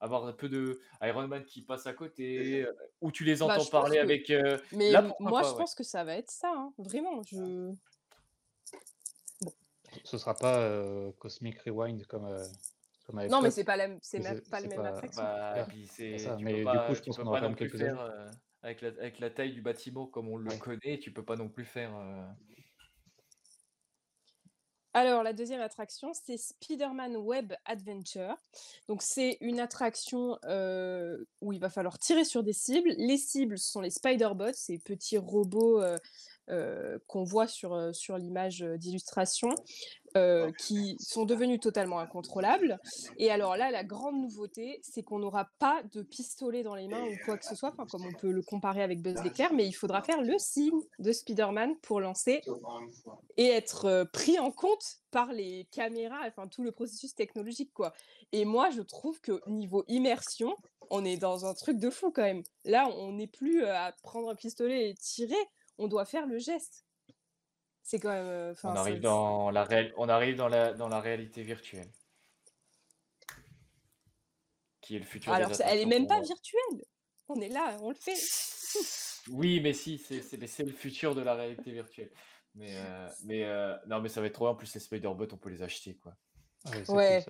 avoir un peu de Iron Man qui passe à côté, euh, où tu les bah, entends parler que, avec. euh, mais Là, moi pas, je ouais. pense que ça va être ça, hein, vraiment. Je, Ce sera pas euh, Cosmic Rewind comme, euh, non, mais c'est pas la, c'est même c'est pas le c'est même pas. attraction. Bah, ça. Mais du pas, coup, je pense peux qu'on pas aura quand non même plus quelques faire euh, avec la, avec la taille du bâtiment comme on le Ouais. connaît, tu peux pas non plus faire. euh, Alors, la deuxième attraction, c'est Spider-Man Web Adventure. Donc, c'est une attraction euh, où il va falloir tirer sur des cibles. Les cibles, ce sont les Spider-Bots, ces petits robots euh, qu'on voit sur, euh, sur l'image euh, d'illustration, euh, qui sont devenus totalement incontrôlables. Et alors là, la grande nouveauté, c'est qu'on n'aura pas de pistolet dans les mains ou quoi que ce soit, enfin, comme on peut le comparer avec Buzz l'éclair, mais il faudra faire le signe de Spider-Man pour lancer et être euh, pris en compte par les caméras, enfin tout le processus technologique quoi. Et moi je trouve que niveau immersion, on est dans un truc de fou quand même. Là, on n'est plus à prendre un pistolet et tirer, on doit faire le geste. C'est quand même euh, on arrive dans la réelle, on arrive dans la dans la réalité virtuelle, qui est le futur des Alors ça- elle est même pas moi. virtuelle. On est là, on le fait. Oui, mais si, c'est c'est le futur de la réalité virtuelle. Mais euh, mais euh, non, mais ça va être trop bien. En plus, les Spider-Bots, on peut les acheter quoi. Ouais,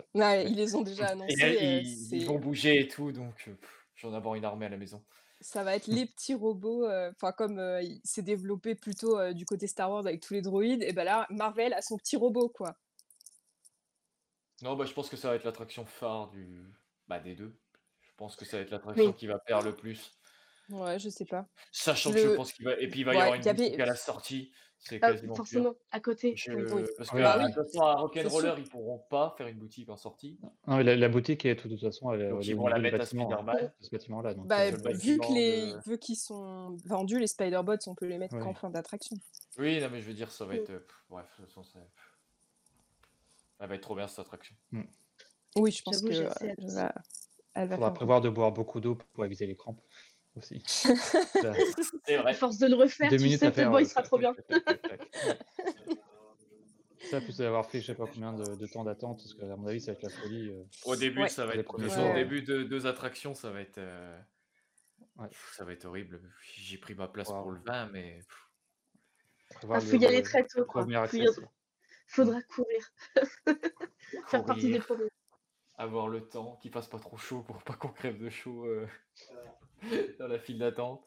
ils les ont déjà annoncés. euh, ils, vont bouger et tout, donc j'en ai avoir une armée à la maison. Ça va être les petits robots, euh, enfin comme euh, il s'est développé plutôt euh, du côté Star Wars avec tous les droïdes, et ben là Marvel a son petit robot quoi. Non, bah je pense que ça va être l'attraction phare du bah des deux. Je pense que ça va être l'attraction Oui. qui va plaire le plus. Ouais, je sais pas. Sachant que je pense qu'il va et puis il va y avoir une y avait- à la sortie, c'est Ah, quasiment sûr. forcément, à côté. Je- oui. Oui. Parce que Oui, à, bah de toute façon, à Rock'n'Roller, ils pourront pas faire une boutique en sortie. Non, la, la boutique est de toute façon, elle, Donc elle ils vont la mettre à hein, Spider-Man. bâtiment-là. Donc, Bah, euh, le vu que les, de- vu qu'ils sont vendus les Spider-Bots, on peut les mettre Ouais. qu'en fin d'attraction. Oui, non mais je veux dire, ça va Mm. être. euh, pff, bref, de toute façon, ça... Elle va être trop bien cette attraction. Oui, je pense que euh, elle va, elle va faudra faire. prévoir de boire beaucoup d'eau pour éviter les crampes aussi. À vrai. force de le refaire, deux tu minutes sais à que faire. bon, il sera trop bien. Ça, plus d'avoir fait je sais pas combien de, de temps d'attente, parce qu'à mon avis, ça va être la folie. euh. Au début, Ouais. ça va être. premiers au jours, début de deux attractions, ça va être. euh, Ouais. Ça va être horrible. J'ai pris ma place Wow. pour le vin, mais. pff, Prévoir Ah, faut y le- aller le- très tôt, quoi. Faudra courir. Faire partie des premiers. avoir le temps, qu'il fasse pas trop chaud pour pas qu'on crève de chaud euh, dans la file d'attente.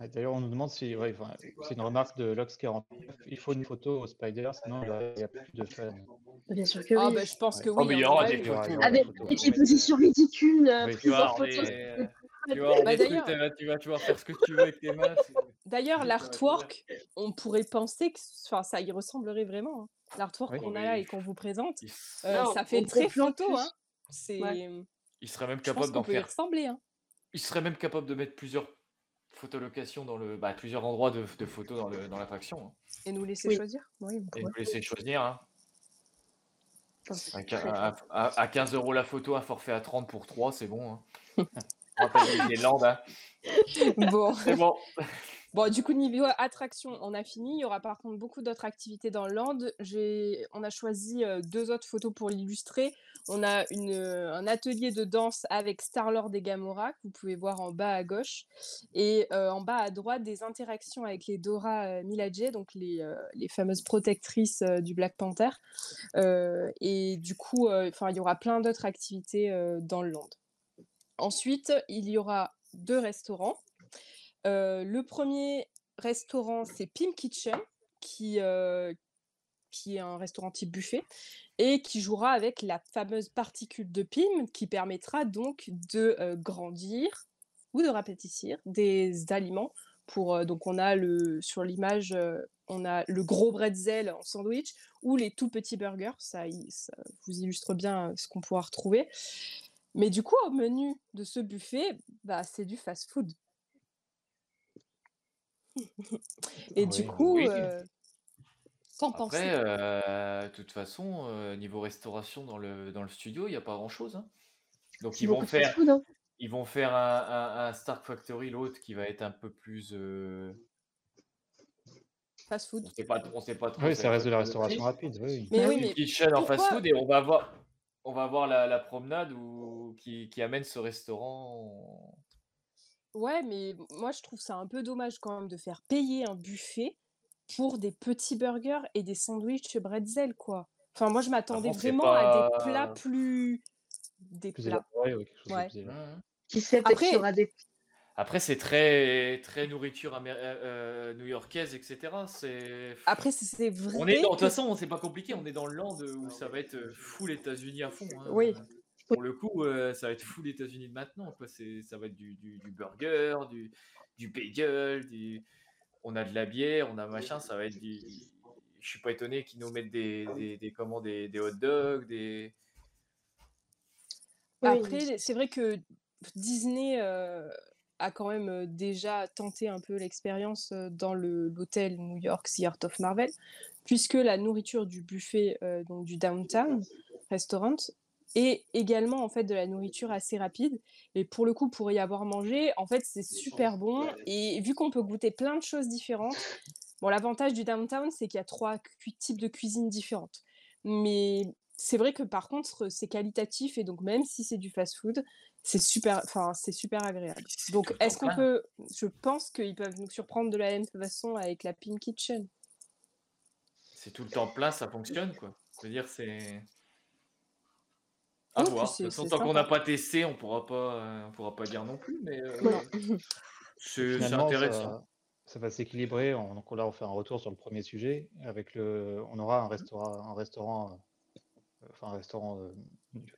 Ouais, D'ailleurs, on nous demande si, ouais, enfin, c'est une remarque de Lox49, il faut une photo au Spider, sinon il n'y a plus de fun. Bien sûr que Ah, oui. bah, je pense que Ouais. oui. Oh, mais il y en aura des photos. Avec, des positions ridicules, euh, Oui. Tu photo. des, tu vas avoir Bah, euh, faire ce que tu veux avec tes mains. D'ailleurs, l'artwork, on pourrait penser que enfin, ça y ressemblerait vraiment. hein. L'artwork Oui. qu'on a là et qu'on vous présente, Il, euh, Non, ça fait très photo. Hein. C'est, Ouais. il serait même capable d'en peut y faire. ressembler. Hein. Il serait même capable de mettre plusieurs photolocations dans le, bah, plusieurs endroits de, de photos dans le, dans l'attraction. hein. Et nous laisser Oui. choisir. Oui, Et vous laisser choisir. hein. Enfin, À, à- à- à 15 euros la photo, un forfait à 30 pour 3, c'est bon. Hein. On hein. Bon. C'est bon. Bon, du coup, niveau attraction, on a fini. Il y aura par contre beaucoup d'autres activités dans le land. J'ai... On a choisi euh, deux autres photos pour l'illustrer. On a euh, un atelier de danse avec Star-Lord et Gamora, que vous pouvez voir en bas à gauche. Et euh, en bas à droite, des interactions avec les Dora euh, Milaje, donc les, les fameuses protectrices du Black Panther. Et du coup, il y aura plein d'autres activités dans le land. Ensuite, il y aura deux restaurants. Le premier restaurant, c'est Pim Kitchen, qui, qui est un restaurant type buffet, et qui jouera avec la fameuse particule de Pim, qui permettra donc de euh, grandir ou de rapétissir des aliments. Pour, euh, donc on a le, sur l'image, euh, on a le gros bretzel en sandwich ou les tout petits burgers. Ça, ça vous illustre bien ce qu'on pourra retrouver. Mais du coup, au menu de ce buffet, bah, c'est du fast-food. Et du coup, Oui. euh, qu'en pensez Après, euh, de toute façon, euh, niveau restauration dans le, dans le studio, il n'y a pas grand-chose. hein. Donc c'est ils vont beaucoup de faire, fast-food, hein. ils vont faire un, un- un Stark Factory, l'autre qui va être un peu plus. euh, Fast-food. on sait pas, on sait pas trop. Oui, ça reste de la restauration prix. rapide, oui. Mais oui, mais Une kitchen en pourquoi? fast-food et on va avoir, on va avoir la, la promenade où, qui, qui amène ce restaurant. Ouais, mais moi je trouve ça un peu dommage quand même de faire payer un buffet pour des petits burgers et des sandwichs bretzel, quoi. Enfin, moi je m'attendais vraiment à des plats plus. Des Plus plats. élaboré, oui, quelque chose Ouais. de plus élaboré. Mhm. Qui sait, peut-être qu'il y Après- aura des. Après, c'est très, très nourriture améri- euh, euh, new-yorkaise, etc. C'est. Après, c'est- c'est vrai. On est dans, de toute façon, c'est pas compliqué, on est dans le land où ça va être euh, full États-Unis à fond. hein. Oui. Pour le coup, euh, ça va être full États-Unis de maintenant. Quoi. C'est, ça va être du, du, du burger, du, du bagel, du... on a de la bière, on a machin, ça va être du. Je suis pas étonné qu'ils nous mettent des, des, des, comment, des, des hot dogs, des. Après, c'est vrai que Disney euh, a quand même euh, déjà tenté un peu l'expérience euh, dans le- l'hôtel New York The Art of Marvel, puisque la nourriture du buffet euh, donc du Downtown Restaurant est également en fait de la nourriture assez rapide. Et pour le coup, pour y avoir mangé, en fait, c'est super bon. Et vu qu'on peut goûter plein de choses différentes, bon, l'avantage du Downtown, c'est qu'il y a trois types de cuisine différentes. Mais c'est vrai que par contre, c'est qualitatif et donc même si c'est du fast-food, c'est super, enfin, c'est super agréable. Donc, est-ce qu'on peut, je pense qu'ils peuvent nous surprendre de la même façon avec la Pink Kitchen. C'est tout le temps plein, ça fonctionne, quoi. Je veux dire, c'est. À voir. De toute façon, tant qu'on n'a pas testé, on pourra pas, euh, on pourra pas dire non plus, mais euh, c'est intéressant. ça, ça va s'équilibrer. On- Donc là, on fait un retour sur le premier sujet. Avec le, on aura un restaurant, un restaurant, euh, enfin un restaurant euh,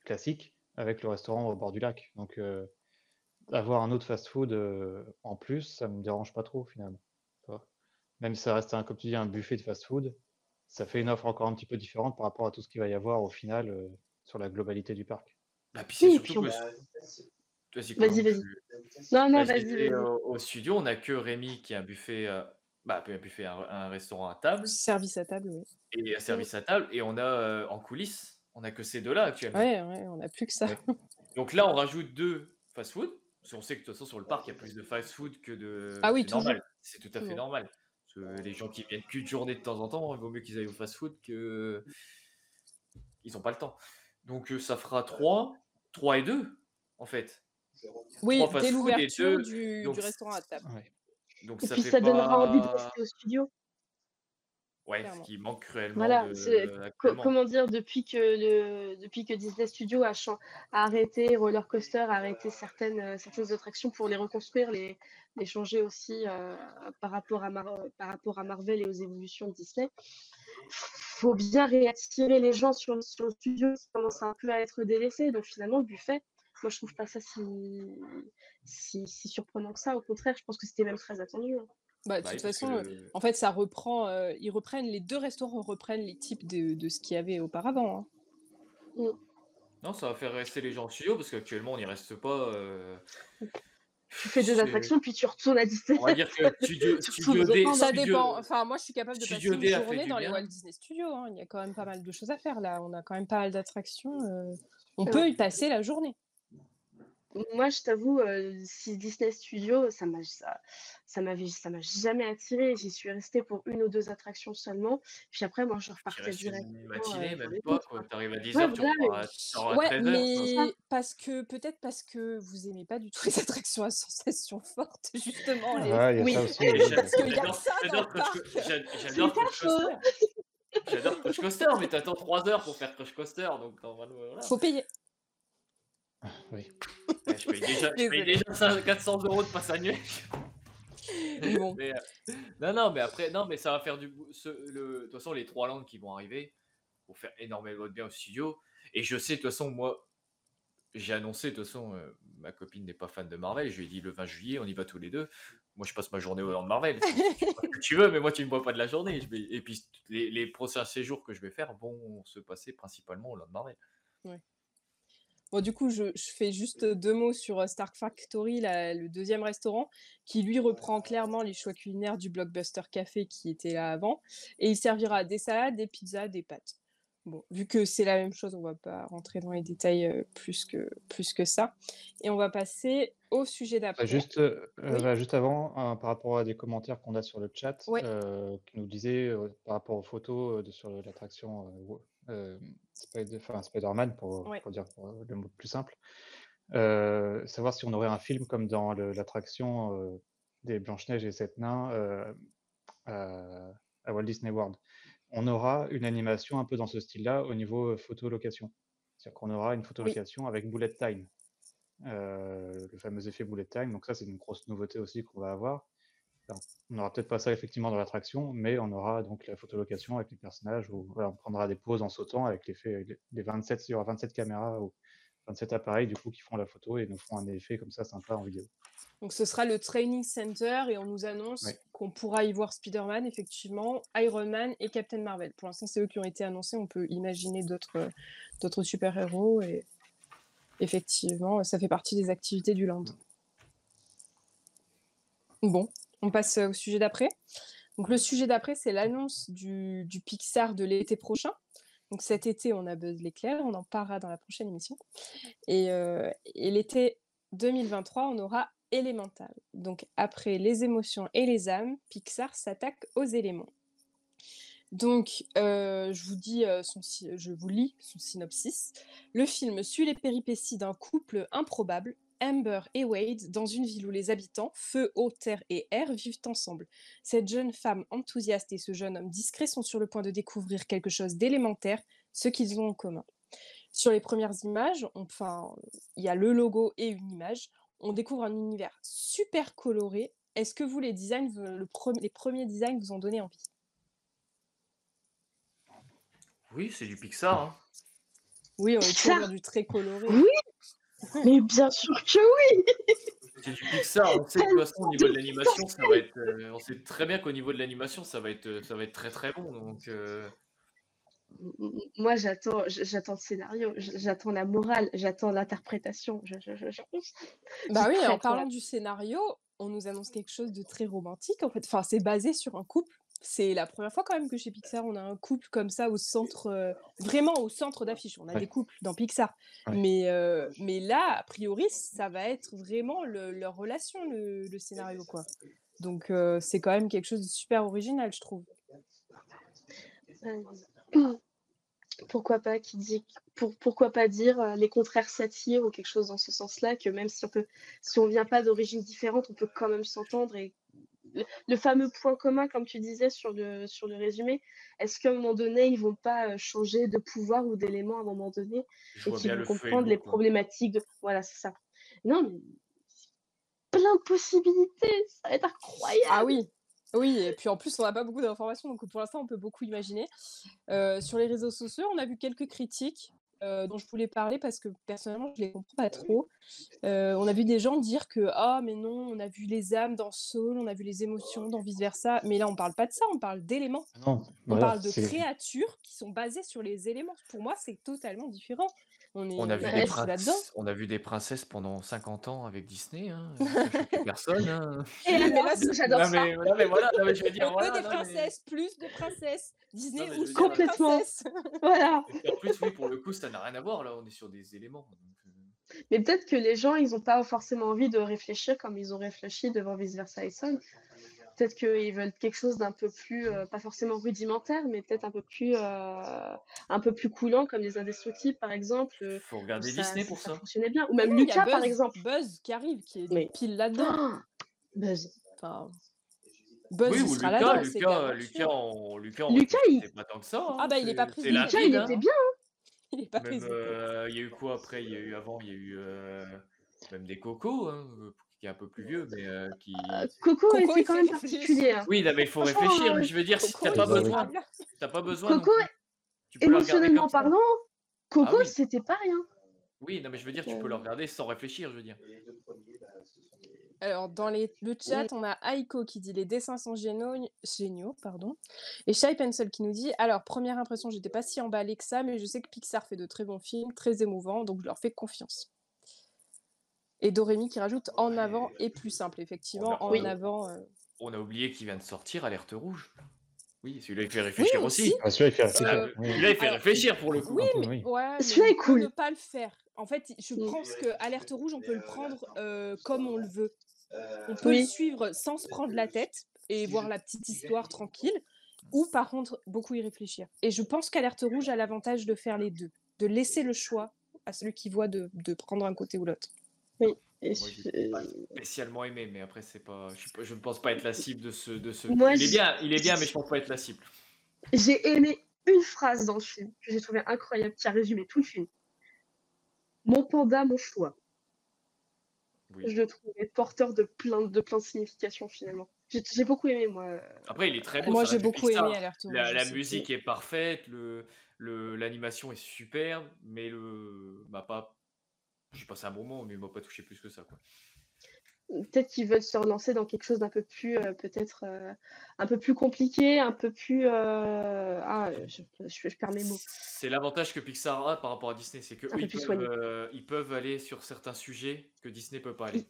classique avec le restaurant au bord du lac. Donc euh, avoir un autre fast-food euh, en plus, ça me dérange pas trop finalement. Même si ça reste un, comme tu dis, un buffet de fast-food, ça fait une offre encore un petit peu différente par rapport à tout ce qu'il va y avoir au final euh, sur la globalité du parc. Bah, puis c'est Oui, surtout puis que. on- Vas-y, Vas-y, Non, non, Bah, vas-y, au, au studio, on n'a que Rémi qui a un buffet, euh, bah, un buffet, un, un restaurant à table Service à table, oui. et un service à table, et on a euh, en coulisses, on a que ces deux-là actuellement. Ouais, ouais, on n'a plus que ça. Ouais. Donc là, on rajoute deux fast-food, qu'on sait que de toute façon sur le parc, il y a plus de fast-food que de. Ah oui, c'est normal, c'est tout à fait normal. Parce que les gens qui viennent qu'une journée de temps en temps, il vaut mieux qu'ils aillent au fast-food que ils n'ont pas le temps. Donc euh, ça fera 3, 3 et 2 en fait. Oui, dès l'ouverture du, du restaurant à table. Ouais. Donc Et ça puis fait ça donnera envie de rester au studio. Ouais, ce qui manque cruellement Voilà, de- c'est- Co- actuellement. comment dire, depuis que, le, depuis que Disney Studios a, a arrêté Roller Coaster, a arrêté certaines, euh, certaines attractions pour les reconstruire, les, les changer aussi euh, par, rapport à Mar- par rapport à Marvel et aux évolutions de Disney, faut bien réattirer les gens sur, sur le studio qui commence un peu à être délaissé. Donc finalement, le buffet, moi je trouve pas ça si, si, si surprenant que ça. Au contraire, je pense que c'était même très attendu. hein. Bah, de Bah toute que façon, euh, en fait, ça reprend. euh, ils reprennent les deux restaurants reprennent les types de, de ce qu'il y avait auparavant. hein. Non, ça va faire rester les gens au studio parce qu'actuellement on n'y reste pas. euh, Tu fais deux c'est- attractions, puis tu retournes à Disney. On va dire que studio, Tu studio D. Ça studio- dépend. Enfin, moi, je suis capable de passer une journée dans les. Walt Disney Studios. hein. Il y a quand même pas mal de choses à faire là. On a quand même pas mal d'attractions. euh, On peut y passer la journée. Moi, je t'avoue, euh, si Disney Studio, ça m'a ça, ça m'avait ça m'a jamais attiré. J'y suis restée pour une ou deux attractions seulement. Puis après, moi, je Tu repartais direct. une matinée, euh, dans même pas quoi. T'arrives à 10h, Ouais, tu voilà, à, mais- tu sors à Ouais, 13h. mais parce que peut-être parce que vous aimez pas du tout les attractions à sensations fortes, justement. les- Ah, il y a Oui. Parce qu'il y a ça dans j'adore le Crush parc. J'adore. Coaster. J'adore Crush Coaster, mais t'attends 3 heures pour faire Crush Coaster, donc normalement, voilà. Faut payer. Oui. Ouais, je paye déjà, je paye Désolée. déjà ça- 400 euros de passe annuel. Bon. Mais, euh, non, non, mais après, non, mais ça va faire du ce- le, de toute façon, les trois langues qui vont arriver vont faire énormément de bien au studio. Et je sais, de toute façon, moi, j'ai annoncé, de toute façon, euh, ma copine n'est pas fan de Marvel. Je lui ai dit le 20 juillet, on y va tous les deux. Moi, je passe ma journée au land de Marvel. Tu que veux, mais moi, tu ne me vois pas de la journée. Je vais... Et puis, les, les prochains séjours que je vais faire vont se passer principalement au land de Marvel. Bon, du coup, je, je fais juste deux mots sur Stark Factory, la- le deuxième restaurant, qui lui reprend clairement les choix culinaires du Blockbuster Café qui était là avant. Et il servira des salades, des pizzas, des pâtes. Bon, vu que c'est la même chose, on va pas rentrer dans les détails plus, que, plus que ça. Et on va passer au sujet Bah, d'après. juste, euh, Oui. bah, juste avant, hein, par rapport à des commentaires qu'on a sur le chat, euh, qui nous disaient euh, par rapport aux photos de, sur l'attraction euh, wo- Spider- enfin, Spider-Man, pour, Ouais. pour dire pour, le mot plus simple, euh, savoir si on aurait un film comme dans l'attraction euh, des Blanche-Neige et Sept Nains à, à Walt Disney World. On aura une animation un peu dans ce style-là au niveau photo-location. C'est-à-dire qu'on aura une photo-location avec bullet time le fameux effet bullet time. Donc ça, c'est une grosse nouveauté aussi qu'on va avoir. Alors, on n'aura peut-être pas ça effectivement dans l'attraction, mais on aura donc la photolocation avec les personnages où voilà, on prendra des pauses en sautant avec l'effet, les- les 27, il y aura 27 caméras ou 27 appareils du coup qui font la photo et nous font un effet comme ça sympa en vidéo. Donc ce sera le Training Center et on nous annonce Ouais. qu'on pourra y voir Spider-Man, effectivement, Iron Man et Captain Marvel. Pour l'instant, c'est eux qui ont été annoncés. On peut imaginer d'autres d'autres super-héros et effectivement, ça fait partie des activités du land. Bon, on passe euh, au sujet d'après. Le sujet d'après, c'est l'annonce du, Pixar de l'été prochain. Cet été, on a Buzz l'éclair, on en parlera dans la prochaine émission. Et, euh, l'été 2023, on aura Elemental. Donc après les émotions et les âmes, Pixar s'attaque aux éléments. Donc euh, je vous dis, je vous lis son synopsis. Le film suit les péripéties d'un couple improbable, Amber et Wade, dans une ville où les habitants, feu, eau, terre et air, vivent ensemble. Cette jeune femme enthousiaste et ce jeune homme discret sont sur le point de découvrir quelque chose d'élémentaire, ce qu'ils ont en commun. Sur les premières images, on- enfin, il y a le logo et une image. On découvre un univers super coloré. Est-ce que vous, les designs, vous- le pre- les premiers designs vous ont donné envie? Oui, c'est du Pixar. hein. Oui, on est toujours du très coloré. Oui, mais bien sûr que oui. C'est du Pixar. On sait que de toute façon, au niveau de l'animation, ça va être. euh, on sait très bien qu'au niveau de l'animation, ça va être, ça va être très très bon. Donc, euh, Moi, j'attends, j'attends le scénario, j'attends la morale, j'attends l'interprétation. Je, je, je, je- Bah oui, en parlant du scénario, on nous annonce quelque chose de très romantique en fait. Enfin, c'est basé sur un couple. C'est la première fois quand même que chez Pixar on a un couple comme ça au centre, euh, vraiment au centre d'affiche. On a Ouais. des couples dans Pixar, Ouais. mais euh, mais là, a priori, ça va être vraiment le- leur relation le, le scénario quoi. Donc euh, c'est quand même quelque chose de super original, je trouve. Pourquoi pas qui dit pour, pourquoi pas dire les contraires s'attirent ou quelque chose dans ce sens-là que même si on peut si on vient pas d'origines différentes on peut quand même s'entendre et le, le fameux point commun comme tu disais sur le sur le résumé est-ce qu'à un moment donné ils vont pas euh, changer de pouvoir ou d'élément à un moment donné je et qu'ils bien vont le comprendre les quoi. problématiques de voilà c'est ça non mais plein de possibilités ça va être incroyable Ah oui, oui, et puis en plus, on n'a pas beaucoup d'informations, donc pour l'instant, on peut beaucoup imaginer. Euh, sur les réseaux sociaux, on a vu quelques critiques. Euh, dont je voulais parler parce que personnellement, je les comprends pas trop. Euh, on a vu des gens dire que ah mais non, on a vu les âmes dans Soul, on a vu les émotions dans vice versa, mais là on parle pas de ça, on parle d'éléments. On voilà, parle de créatures qui sont basées sur les éléments. Pour moi, c'est totalement différent. On est On a, vu des princes- on a vu des princesses pendant 50 ans avec Disney, hein. ça personne. hein. Et Oui, mais là, c'est- j'adore ça. mais, non, mais voilà, non, mais je veux dire, On voilà, veut des non, mais- princesses, plus de princesses. Disney ou Complètement. Voilà. Et en plus, oui, pour le coup, ça n'a rien à voir. Là, on est sur des éléments. donc, euh, Mais peut-être que les gens, ils n'ont pas forcément envie de réfléchir comme ils ont réfléchi devant Vice Versa et Son. Peut-être qu'ils veulent quelque chose d'un peu plus, euh, pas forcément rudimentaire, mais peut-être un peu plus, euh, un peu plus coulant, comme les Indestructibles, par exemple. Faut regarder ça, Disney ça- pour ça ça. fonctionnait bien. Ou même Oui, Lucas, par Buzz- exemple. Buzz qui arrive, qui est Mais- pile là-dedans. Ah, Buzz. Enfin, Buzz, Oui, ou sera Lucas, Lucas, Lucas, on, Lucas, on Lucas, il- pas tant que ça. hein, Ah bah, il est pas pris Lucas, il hein. était bien. Il est pas pris. euh, il y a eu quoi après? Il y a eu avant, il y a eu euh, même des cocos, hein, qui est un peu plus vieux, mais euh, qui. Euh, Coco, Coco, quand même particulier. hein. Oui, non, mais il faut réfléchir. euh, Mais je veux dire, si t'as pas besoin, t'as pas besoin. Coco. Tu peux émotionnellement parlant, Coco, Ah oui. c'était pas rien. Oui, non, mais je veux dire, tu peux le regarder sans réfléchir, je veux dire. Alors, dans les, le chat, on a Aiko qui dit les dessins sont géniaux, géniaux pardon. et Shai Pencil qui nous dit alors, première impression, j'étais pas si emballée que ça, mais je sais que Pixar fait de très bons films, très émouvants, donc je leur fais confiance. Et Dorémy qui rajoute en avant et plus simple, effectivement, en Oui. avant. euh, On a oublié qu'il vient de sortir Alerte Rouge. Oui, celui-là, il fait réfléchir aussi. aussi. Ah, celui-là, il fait réfléchir. Euh, oui. Celui-là, il fait Alors, réfléchir pour le coup. Oui, peu, mais, oui. ouais, mais Celui-là est cool. ne pas le faire. En fait, je pense que Alerte Rouge, on peut le prendre euh, comme on le veut. On peut Oui. le suivre sans se prendre la tête et voir la petite histoire tranquille, ou par contre beaucoup y réfléchir. Et je pense qu'Alerte Rouge a l'avantage de faire les deux, de laisser le choix à celui qui voit de, de prendre un côté ou l'autre. Et Moi, je- pas spécialement aimé, mais après, c'est pas, je, suis pas- je ne pense pas être la cible de ce. De ce... Moi, il est bien, il est bien, mais je pense pas être la cible. J'ai aimé une phrase dans le film que j'ai trouvé incroyable, qui a résumé tout le film. Mon panda, mon choix. Oui. Je le trouvais porteur de plein de, plein de significations finalement. J'ai beaucoup aimé moi. Après, il est très beau. Moi, j'ai beaucoup aimé Rouge. La, la musique est parfaite, le, le, l'animation est superbe, mais le m'a pas. J'ai passé un bon moment, mais il m'a pas touché plus que ça. Quoi. Peut-être qu'ils veulent se relancer dans quelque chose d'un peu plus, euh, peut-être euh, un peu plus compliqué, un peu plus. euh, Ah, je, je, je perds mes mots. C'est l'avantage que Pixar a par rapport à Disney, c'est que eux, ils peuvent, soigné. ils peuvent aller sur certains sujets que Disney peut pas aller.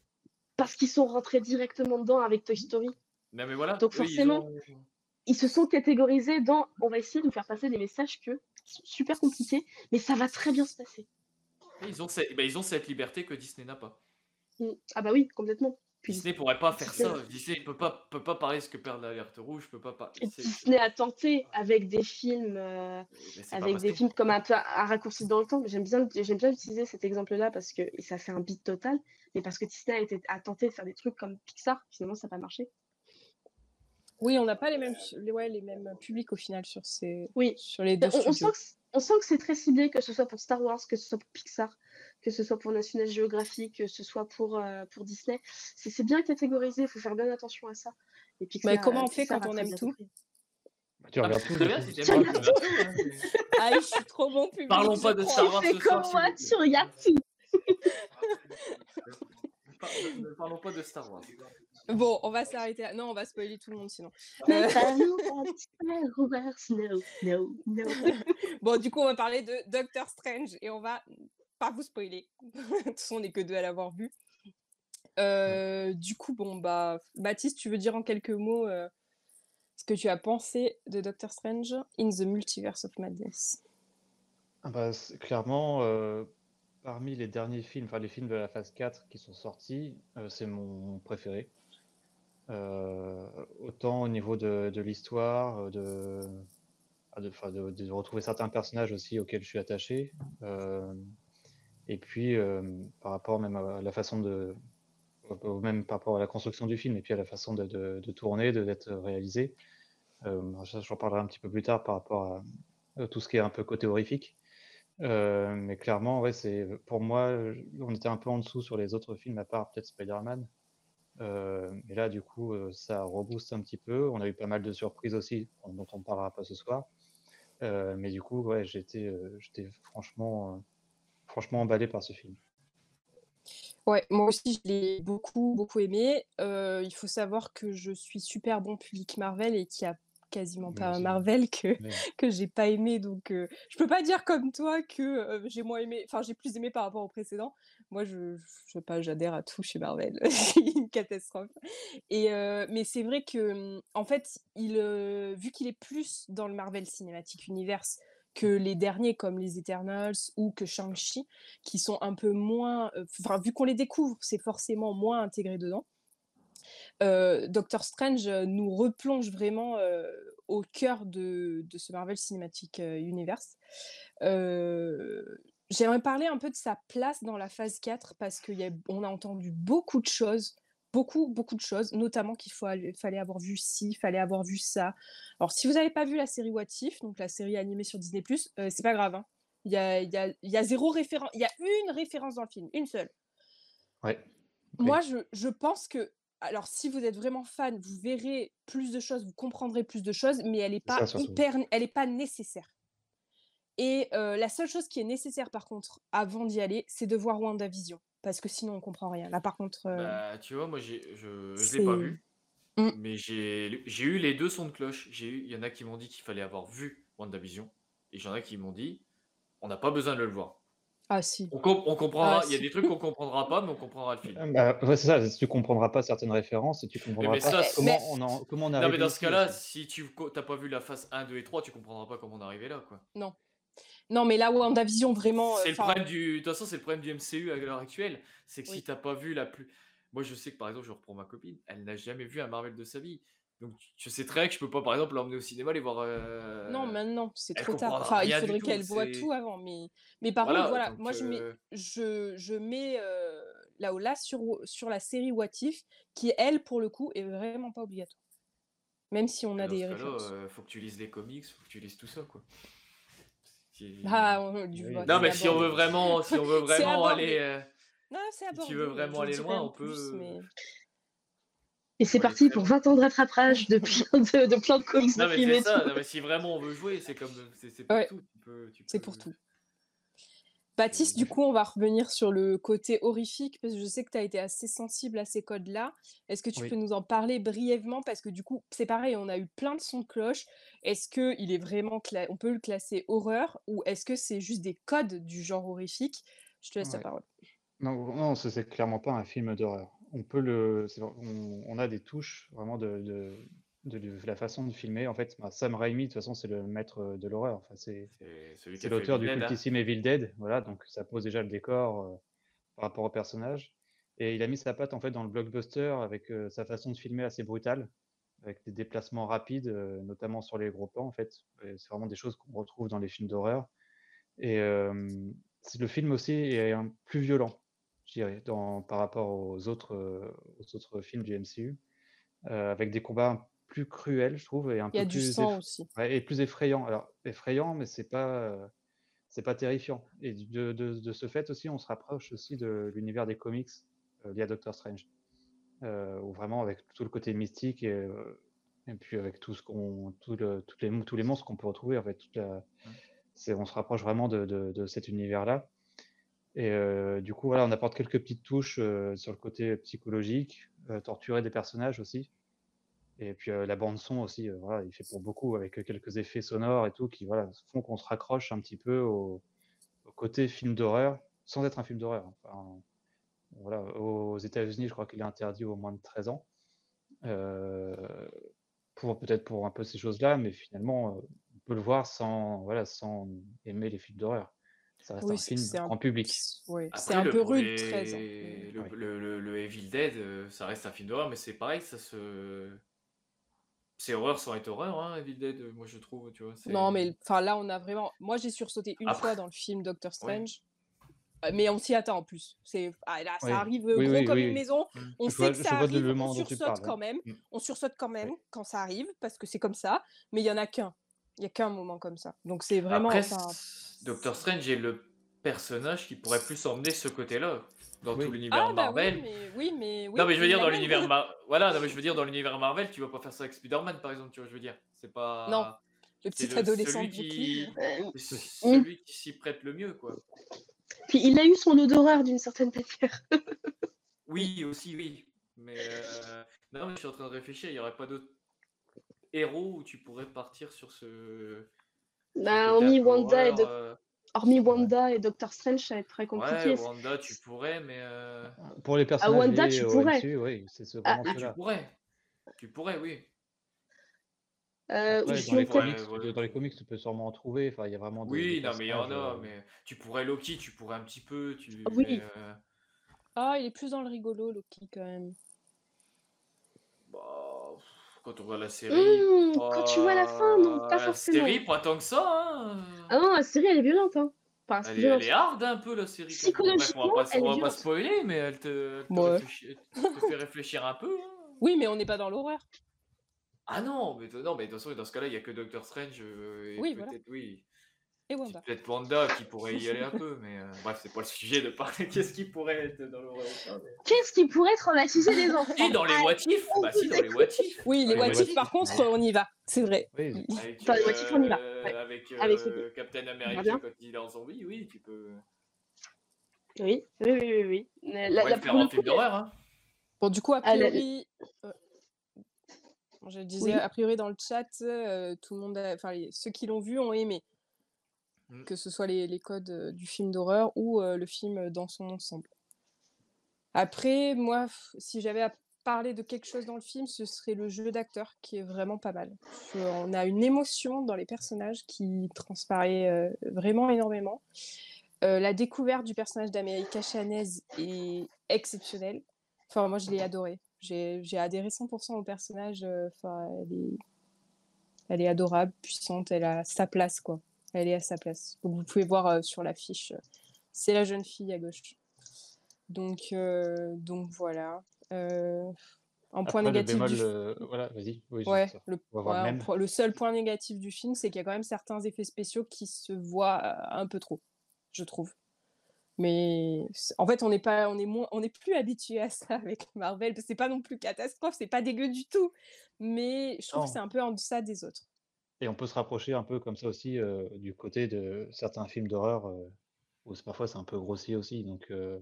Parce qu'ils sont rentrés directement dedans avec Toy Story. Non, mais voilà. Donc eux, ils forcément, ont- Ils se sont catégorisés dans. On va essayer de nous faire passer des messages que qui sont super compliqués, mais ça va très bien se passer. Ils ont, cette, bah, ils ont cette liberté que Disney n'a pas. Mm. Ah bah oui, complètement. Puis Disney pourrait pas faire Disney- ça. Disney peut pas, peut pas parler ce que perd l'alerte rouge, peut pas c'est- Disney a tenté avec des films, euh, avec des films comme un peu à, à raccourci dans le temps. J'aime bien, j'aime bien utiliser cet exemple-là parce que et ça fait un beat total, mais parce que Disney a, été, a tenté de faire des trucs comme Pixar, finalement ça n'a pas marché. Oui, on n'a pas les mêmes, les, ouais, les mêmes publics au final sur, ces, Oui. sur les deux On, on sent studios. que, c- on sent que c'est très ciblé, que ce soit pour Star Wars, que ce soit pour Pixar, que ce soit pour National Geographic, que ce soit pour, euh, pour Disney. C'est bien catégorisé, il faut faire bien attention à ça. Et Pixar, Mais comment euh, on fait Pixar quand on aime tout. Bah, tu Ah, regardes c'est tout. bien si Tu regardes tu Ah, je suis trop bon public. Parlons pas de. Star Wars Fais ce soir, comme moi, tu regardes tout. Parlons pas de Star Wars. Bon, on va s'arrêter là. Non, on va spoiler tout le monde sinon. Euh. Bon, du coup, on va parler de Doctor Strange et on va pas vous spoiler. de toute façon, on n'est que deux à l'avoir vu. Euh, du coup, bon, bah, Baptiste, tu veux dire en quelques mots euh, ce que tu as pensé de Doctor Strange in the Multiverse of Madness? Ah bah, clairement, euh, parmi les derniers films, enfin les films de la phase 4 qui sont sortis, euh, c'est mon préféré. Euh, autant au niveau de, l'histoire, euh, de, ah, de, retrouver certains personnages aussi auxquels je suis attaché, euh, et puis par rapport même à la façon de, même par rapport à la construction du film, et puis à la façon de, de- tourner, d'être réalisé. Euh, j'en parlerai un petit peu plus tard par rapport à tout ce qui est un peu côté horrifique. Mais clairement, ouais, pour moi, on était un peu en dessous sur les autres films, à part peut-être Spider-Man. Euh, et là, du coup, euh, ça rebooste un petit peu. On a eu pas mal de surprises aussi, dont on ne parlera pas ce soir. mais du coup, ouais, j'étais franchement, franchement emballé par ce film. Ouais, moi aussi, je l'ai beaucoup, beaucoup aimé. il faut savoir que je suis super bon public Marvel et qu'il y a quasiment pas un Marvel que, que j'ai pas aimé. Donc, je peux pas dire comme toi que j'ai moins aimé, enfin, j'ai plus aimé par rapport au précédent. Moi, je, je sais pas, j'adhère à tout chez Marvel. c'est une catastrophe. Et, mais c'est vrai que, en fait, il, vu qu'il est plus dans le Marvel Cinematic Universe que les derniers comme les Eternals ou que Shang-Chi, qui sont un peu moins. Enfin, vu qu'on les découvre, c'est forcément moins intégré dedans. Doctor Strange nous replonge vraiment au cœur de, ce Marvel Cinematic Universe. J'aimerais parler un peu de sa place dans la phase 4 parce qu'on a, a entendu beaucoup de choses, beaucoup, beaucoup de choses, notamment qu'il fallait avoir vu ci, il fallait avoir vu ça. Alors, si vous n'avez pas vu la série What If, donc la série animée sur Disney, euh, c'est pas grave. Hein. Il, y a, il, y a, il y a zéro référence, il y a une référence dans le film, une seule. Ouais. Moi, je, je pense que alors, si vous êtes vraiment fan, vous verrez plus de choses, vous comprendrez plus de choses, mais elle n'est pas hyper, elle est pas nécessaire. Et la seule chose qui est nécessaire, par contre, avant d'y aller, c'est de voir WandaVision. Parce que sinon, on comprend rien. Là, par contre. Bah, tu vois, moi, je ne l'ai pas vu. Mmh. Mais j'ai eu les deux sons de cloche. Il y en a qui m'ont dit qu'il fallait avoir vu WandaVision. Et j'en ai qui m'ont dit on n'a pas besoin de le voir. Ah si. On, on comprendra. Ah, il y a des trucs qu'on comprendra pas, mais on comprendra le film. Bah, c'est ça. Si tu comprendras pas certaines références, tu comprendras pas comment, On en, comment on Non, mais dans ce cas-là, si tu n'as pas vu la phase 1, 2 et 3, tu comprendras pas comment on est arrivé là, quoi. Non. Non, mais là, WandaVision, vraiment. Euh, c'est le problème du. De toute façon, c'est le problème du MCU à l'heure actuelle. C'est que si t'as pas vu la plus. Moi, je sais que par exemple, je reprends ma copine, elle n'a jamais vu un Marvel de sa vie. Donc, je sais très bien que je peux pas, par exemple, l'emmener au cinéma, aller voir. Euh, non, maintenant, c'est trop tard. Enfin, il faudrait qu'elle voit tout avant. Mais, mais par contre, voilà, moi, je mets, euh je, je mets là, là sur, sur la série What If, qui, elle, pour le coup, est vraiment pas obligatoire. Même si on a des références. faut que tu lises les comics, faut que tu lises tout ça, quoi. Ah, non, mais si on veut vraiment, si on veut vraiment aller. Euh, non, si tu veux vraiment aller loin, on peut. Euh, Et c'est parti pour 20 ans de rattrapage de plein de, de, plein de comics. Non, mais c'est ça. Non, mais si vraiment on veut jouer, c'est comme. C'est pour tout. C'est pour tout. Baptiste, du coup, on va revenir sur le côté horrifique, parce que je sais que tu as été assez sensible à ces codes-là. Est-ce que tu peux nous en parler brièvement? Parce que du coup, c'est pareil, on a eu plein de sons de cloche. Est-ce qu'il est vraiment, on peut le classer horreur, ou est-ce que c'est juste des codes du genre horrifique? Je te laisse la parole. Non, non c'est clairement pas un film d'horreur. On peut le, on, a des touches vraiment de de, la façon de filmer. En fait, bah, Sam Raimi, de toute façon, c'est le maître de l'horreur. Enfin, c'est l'auteur du hein. cultissime Evil Dead. Voilà, donc ça pose déjà le décor euh, par rapport au personnage. Et il a mis sa patte en fait dans le blockbuster avec euh, sa façon de filmer assez brutale, avec des déplacements rapides, euh, notamment sur les gros plans. En fait, c'est vraiment des choses qu'on retrouve dans les films d'horreur. Et le film aussi est un, plus violent, je dirais, dans, par rapport aux autres, aux autres films du MCU, avec des combats plus cruel, je trouve, et un du plus sang aussi. et plus effrayant. Alors, effrayant, mais c'est pas, c'est pas terrifiant. Et de, de, de ce fait aussi, on se rapproche aussi de l'univers des comics euh, liés à Doctor Strange, euh, où vraiment avec tout le côté mystique et, euh, et puis avec tout ce qu'on, tout le, toutes les, tous les monstres qu'on peut retrouver, en fait, toute la, c'est, on se rapproche vraiment de, de, de cet univers-là. Et euh, du coup, voilà, on apporte quelques petites touches euh, sur le côté psychologique, torturer des personnages aussi. Et puis la bande son aussi, voilà, il fait pour beaucoup avec quelques effets sonores et tout qui voilà, font qu'on se raccroche un petit peu au, côté film d'horreur, sans être un film d'horreur. Hein. Enfin, voilà, aux États-Unis, je crois qu'il est interdit au moins de 13 ans. Euh, pour peut-être pour un peu ces choses-là, mais finalement, on peut le voir sans, voilà, sans aimer les films d'horreur. Ça reste un film en public. c'est un peu rude, 13 ans. Le, le, le, Evil Dead, ça reste un film d'horreur, mais c'est pareil, ça se c'est horreur sans être horreur, hein, Evil Dead, euh, moi je trouve, tu vois. Non, mais enfin là, on a vraiment. Moi, j'ai sursauté une fois dans le film Doctor Strange. Euh, mais on s'y attend en plus. C'est ah, là, ça arrive gros comme une maison. On sait que ça arrive. On sursaute quand même. Mmh. On sursaute quand même quand ça arrive parce que c'est comme ça. Mais il y en a qu'un. Il y a qu'un moment comme ça. Donc c'est vraiment. Après, Doctor Strange est le personnage qui pourrait plus emmener ce côté-là dans tout l'univers ah, bah Marvel. Oui, mais, non, mais je veux dire dans l'univers voilà, non, mais je veux dire dans l'univers Marvel, tu vas pas faire ça avec Spider-Man par exemple, tu vois, je veux dire, c'est pas Non. le petit le- adolescent celui de qui, Euh, c'est celui qui s'y prête le mieux, quoi. Puis il a eu son d'horreur d'une certaine manière. Oui, aussi, oui. Mais euh, non, mais je suis en train de réfléchir, il n'y aurait pas d'autres héros où tu pourrais partir sur ce. Bah, un peu Wanda, et euh, hormis. Wanda et Doctor Strange, ça va être très compliqué. Ouais, Wanda, tu pourrais, mais. euh, Pour les personnages Wanda, liés tu pourrais. MCU, oui, c'est ce- Ah, tu pourrais. Tu pourrais, oui. Euh, Après, dans les, comics, Ouais, voilà. dans les comics, tu peux sûrement en trouver. Enfin, il y a vraiment des, Oui, des non, mais il y en a, euh, mais tu pourrais Loki, tu pourrais un petit peu. Tu, Ah oui. mais, euh, Ah, il est plus dans le rigolo, Loki, quand même. bah, quand on voit la série. Mmh, quand tu vois la fin, non, pas la forcément. série, pas tant que ça. Hein. Ah non, la série, elle est violente. Hein. Enfin, Elle est, violente. elle est hard un peu la série. même. Bref, on va Psychologiquement, pas, elle on va pas spoiler, mais elle te, elle te Ouais. réfléchit- elle te fait réfléchir un peu. hein. Oui, mais on n'est pas dans l'horreur. Ah non, mais, non, mais de toute façon, dans ce cas-là, il n'y a que Doctor Strange. euh, et Oui, peut-être, voilà. oui. Et Wanda. peut-être Wanda qui pourrait y aller un peu, mais euh, bref, c'est pas le sujet de parler. Qu'est-ce qui pourrait être dans mais- Qu'est-ce qui pourrait traumatiser les enfants? Si, dans les what if Bah si, dans les what if Oui, les what if, par contre, on y va. C'est vrai. Oui, Avec, Dans les what if, on y va, euh, ouais. avec, Avec euh, Captain America quand il est en zombie, oui, tu peux. Oui, oui, oui, oui. oui. La, On la- le faire le film d'horreur, hein. Bon, du coup, a Ah, la- priori, euh, je le disais, Oui. a priori dans le chat, euh, tout le monde, a- enfin ceux qui l'ont vu ont aimé, Mm. que ce soit les, codes euh, du film d'horreur ou euh, le film dans son ensemble. Après, moi, si j'avais à parler de quelque chose dans le film, ce serait le jeu d'acteur qui est vraiment pas mal. On a une émotion dans les personnages qui transparaît euh, vraiment énormément. Euh, la découverte du personnage d'América Chanez est exceptionnelle. Enfin, moi, je l'ai adoré. J'ai adhéré 100% au personnage. euh, Enfin, elle est, elle est adorable, puissante. Elle a sa place, quoi. Elle est à sa place. Donc, vous pouvez voir euh, sur l'affiche. euh, C'est la jeune fille à gauche. Donc, euh, donc voilà. En point Après, le négatif bémol, du euh, voilà, vas-y. Oui, Ouais, le, le le seul point négatif du film, c'est qu'il y a quand même certains effets spéciaux qui se voient un peu trop, je trouve. Mais en fait, on n'est pas, on est moins, on n'est plus habitué à ça avec Marvel. C'est pas non plus catastrophe, c'est pas dégueu du tout. Mais je trouve que c'est un peu en deçà des autres. Et on peut se rapprocher un peu comme ça aussi euh, du côté de certains films d'horreur euh, où parfois c'est un peu grossier aussi. Donc, euh,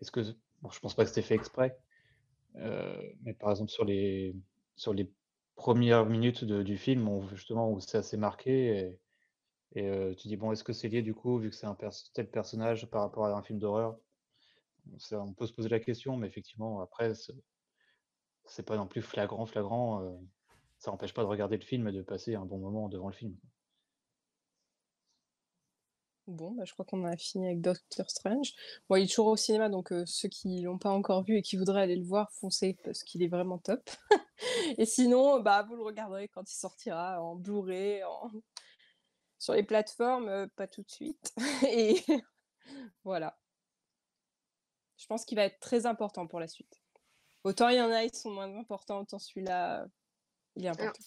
est-ce que, bon, je pense pas que c'était fait exprès, mais par exemple sur les premières minutes du film, justement où c'est assez marqué et, tu dis bon, est-ce que c'est lié du coup vu que c'est un tel personnage par rapport à un film d'horreur? On peut se poser la question, mais effectivement après c'est pas non plus flagrant, flagrant. Ça n'empêche pas de regarder le film et de passer un bon moment devant le film. Bon, bah, je crois qu'on a fini avec Doctor Strange. Bon, il est toujours au cinéma, donc euh, ceux qui l'ont pas encore vu et qui voudraient aller le voir, foncez parce qu'il est vraiment top. et sinon, bah, vous le regarderez quand il sortira en Blu-ray, en... sur les plateformes, euh, pas tout de suite. et voilà. Je pense qu'il va être très important pour la suite. Autant il y en a, ils sont moins importants, autant celui-là, il est important.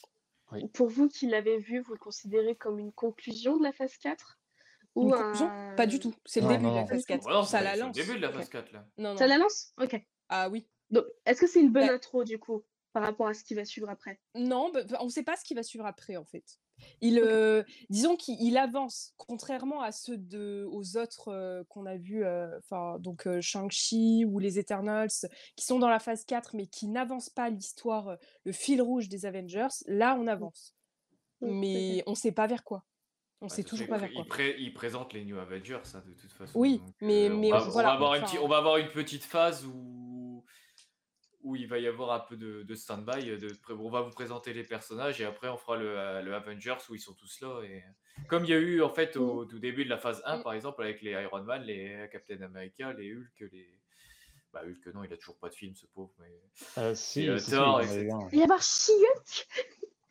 Pour vous qui l'avez vu, vous le considérez comme une conclusion de la phase 4 Une Ou conclusion? Un- Pas du tout. C'est le Non, début non, de la phase 4. Bah non, ça la c'est le lance. début de la Ok. phase 4 là. Non, Ça la lance? Ok. Ah oui. Donc, est-ce que c'est une bonne Bah- intro du coup par rapport à ce qui va suivre après? Non, bah, on ne sait pas ce qui va suivre après, en fait. Il, euh, disons qu'il il avance, contrairement à ceux de, aux autres euh, qu'on a vus, euh, enfin, donc Shang-Chi ou les Eternals, qui sont dans la phase 4, mais qui n'avancent pas l'histoire, le fil rouge des Avengers. Là, on avance. Mm, Mais on ne sait pas vers quoi. On ne Bah, sait toujours pas vers quoi. pré- il présente les New Avengers, ça, de toute façon. Oui, donc, mais- mais on, va, on avoir une enfin- on va avoir une petite phase où, où il va y avoir un peu de, de stand-by. De, on va vous présenter les personnages et après on fera le, euh, le Avengers où ils sont tous là. Et... Comme il y a eu en fait au tout début de la phase 1, Mm. par exemple, avec les Iron Man, les Captain America, les Hulk, les. Bah, Hulk, non, il a toujours pas de film, ce pauvre. Mais... Euh, si, euh, si, si, Thor, il y a etc. eu un. Il va y avoir She-Hulk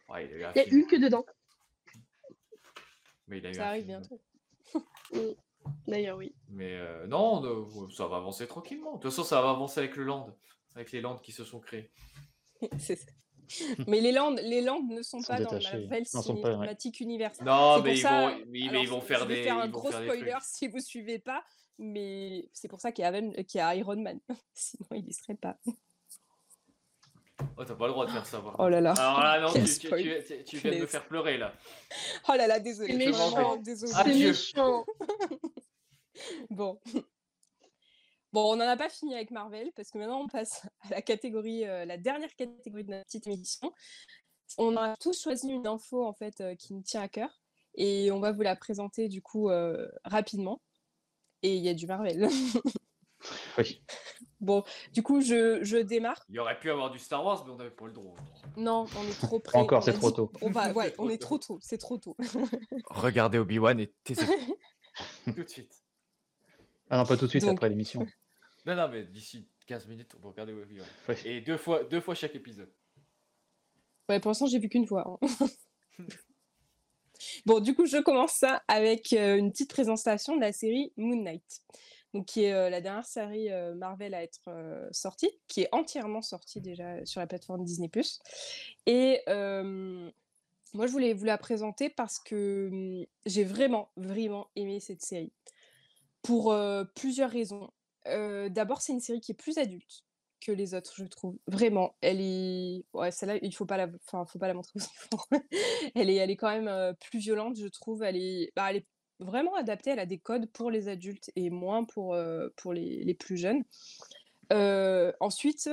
Ouais, il a eu un Il y a film. Hulk dedans. Mais il a eu Ça arrive bientôt. D'ailleurs, oui. Mais euh, non, ça va avancer tranquillement. De toute façon, ça va avancer avec le land, avec les lands qui se sont. C'est ça. Mais les Landes, les Landes ne sont Sont pas dans détachés. Non, sont pas, ouais. Cinématique Univers. Non, mais ils, ça- vont, oui, mais alors, ils vont je faire vais des. faire un ils gros spoiler si vous suivez pas, mais c'est pour ça qu'il y, a Aven- qu'il y a Iron Man. Sinon, il y serait pas. Oh, t'as pas le droit de faire ça. par Oh là là. Alors là, non, Quel tu, tu- spoil. tu- tu- tu viens de me faire pleurer là. Oh là là, désolé. C'est méchant. Désolé. C'est Dieu. méchant. Bon. Bon, on n'en a pas fini avec Marvel parce que maintenant on passe à la catégorie, euh, la dernière catégorie de notre petite émission. On a tous choisi une info en fait euh, qui nous tient à cœur et on va vous la présenter du coup euh, rapidement. Et il y a du Marvel. Oui. bon, du coup je, je démarre. Il y aurait pu avoir du Star Wars, mais on n'avait pas le droit. Non, on est trop près. encore, on c'est trop dit- tôt. On va, ouais, on est tôt. trop tôt. C'est trop tôt. Regardez Obi-Wan et taisez-vous. Tout de suite. Ah non, pas tout de suite Donc- après l'émission. Non, non, mais d'ici 15 minutes, on va regarder. Oui. Et deux fois, deux fois chaque épisode. Ouais, pour l'instant, j'ai vu qu'une fois. hein. bon, du coup, je commence ça avec euh, une petite présentation de la série Moon Knight, donc qui est euh, la dernière série euh, Marvel à être euh, sortie, qui est entièrement sortie déjà sur la plateforme Disney+. Et euh, moi, je voulais vous la présenter parce que hum, j'ai vraiment, vraiment aimé cette série pour euh, plusieurs raisons. D'abord, c'est une série qui est plus adulte que les autres, je trouve. Vraiment, elle est. Ouais, celle-là, il faut pas la, enfin, faut pas la montrer aux enfants. elle est, elle est quand même plus violente, je trouve. Elle est, bah, elle est vraiment adaptée. Elle a des codes pour les adultes et moins pour pour les, les plus jeunes. Ensuite,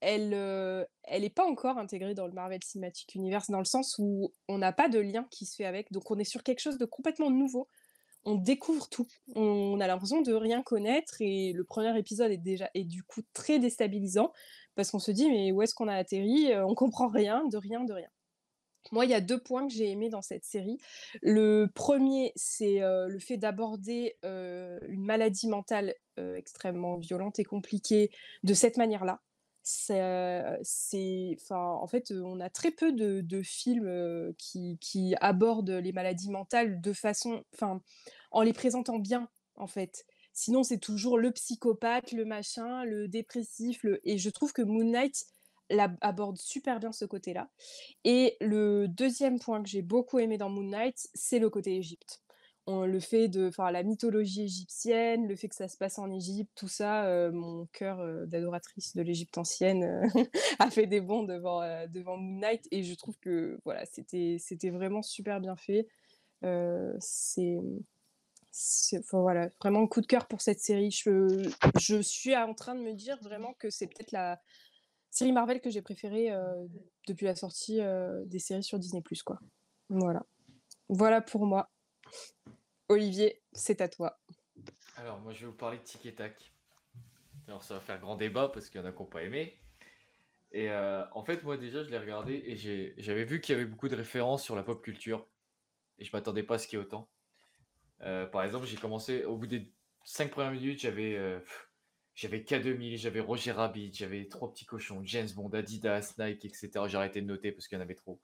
elle, elle est pas encore intégrée dans le Marvel Cinematic Universe dans le sens où on n'a pas de lien qui se fait avec. Donc, on est sur quelque chose de complètement nouveau on découvre tout. On a l'impression de rien connaître et le premier épisode est déjà du coup très déstabilisant parce qu'on se dit mais où est-ce qu'on a atterri? Euh, On comprend rien, de rien, de rien. Moi, il y a deux points que j'ai aimés dans cette série. Le premier, c'est euh, le fait d'aborder euh, une maladie mentale extrêmement violente et compliquée de cette manière-là. En fait, on a très peu de, films qui, abordent les maladies mentales de façon, en les présentant bien, en fait. Sinon, c'est toujours le psychopathe, le machin, le dépressif, et je trouve que Moon Knight aborde super bien ce côté-là. Et le deuxième point que j'ai beaucoup aimé dans Moon Knight, c'est le côté Égypte. On- le fait de, enfin, la mythologie égyptienne, le fait que ça se passe en Égypte, tout ça, euh, mon cœur euh, d'adoratrice de l'Égypte ancienne euh, a fait des bonds devant, devant Moon Knight, et je trouve que voilà, c'était, c'était vraiment super bien fait. C'est, enfin, voilà, vraiment coup de cœur pour cette série. Je, je suis en train de me dire vraiment que c'est peut-être la série Marvel que j'ai préférée depuis la sortie des séries sur Disney+. Quoi. Voilà. Voilà pour moi. Olivier, c'est à toi. Alors, moi, je vais vous parler de Tic et Tac. Alors, ça va faire grand débat parce qu'il y en a qui n'ont pas aimé. Et euh, en fait, moi, déjà, je l'ai regardé et j'avais vu qu'il y avait beaucoup de références sur la pop culture. Et je m'attendais pas à ce qu'il y ait autant. Euh, par exemple, j'ai commencé, au bout des 5 premières minutes, j'avais euh, j'avais K2000, j'avais Roger Rabbit, j'avais Trois Petits Cochons, James Bond, Adidas, Nike, etc. J'ai arrêté de noter parce qu'il y en avait trop.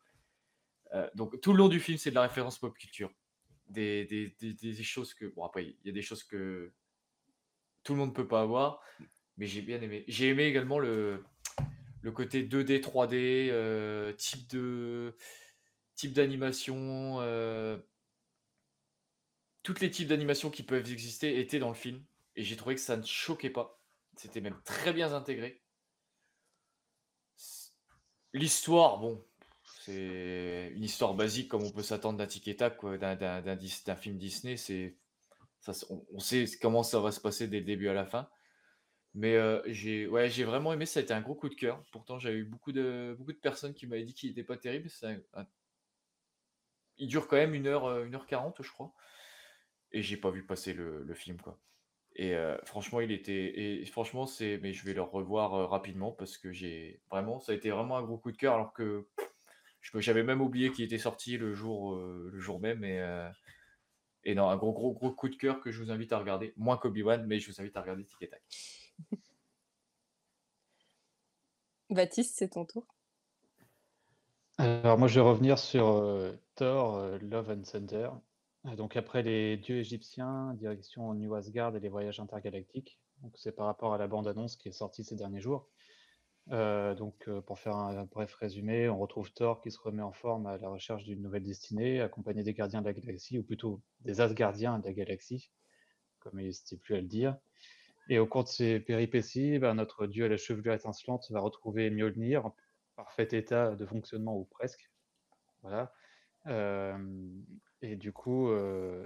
Euh, donc, tout le long du film, c'est de la référence pop culture des, des, des- des choses que. Bon, après, il y a des choses que tout le monde ne peut pas avoir, mais j'ai bien aimé. J'ai aimé également le, le côté 2D, 3D, euh, type de type d'animation. euh, toutes les types d'animation qui peuvent exister étaient dans le film, et j'ai trouvé que ça ne choquait pas. C'était même très bien intégré. L'histoire, bon, c'est une histoire basique comme on peut s'attendre d'un tic tac, d'un, film Disney. C'est, ça, on, sait comment ça va se passer dès le début à la fin. Mais euh, j'ai, ouais, j'ai vraiment aimé, ça a été un gros coup de cœur. Pourtant, j'avais eu beaucoup de, beaucoup de personnes qui m'avaient dit qu'il n'était pas terrible. Un- Il dure quand même 1 heure, euh, 1h40, je crois. Et j'ai pas vu passer le, le film, quoi. Et euh, franchement, il était. Et franchement, c'est. Mais je vais le revoir rapidement parce que j'ai. Vraiment, ça a été vraiment un gros coup de cœur alors que j'avais même oublié qu'il était sorti le jour, euh, le jour même. Et, euh, et non, un gros, gros, gros coup de cœur que je vous invite à regarder. Moins qu'Obi-Wan, mais je vous invite à regarder Tic et Tac. Baptiste, c'est ton tour. Alors moi je vais revenir sur euh, Thor, euh, Love and Thunder. Donc après les dieux égyptiens, direction New Asgard et les voyages intergalactiques. Donc c'est par rapport à la bande-annonce qui est sortie ces derniers jours. Euh, donc euh, pour faire un, bref résumé, on retrouve Thor qui se remet en forme à la recherche d'une nouvelle destinée, accompagné des gardiens de la galaxie, ou plutôt des Asgardiens de la galaxie, comme il n'hésitait plus à le dire. Et au cours de ces péripéties, ben, notre dieu à la chevelure étincelante va retrouver Mjolnir parfait état de fonctionnement ou presque. Voilà. et du coup,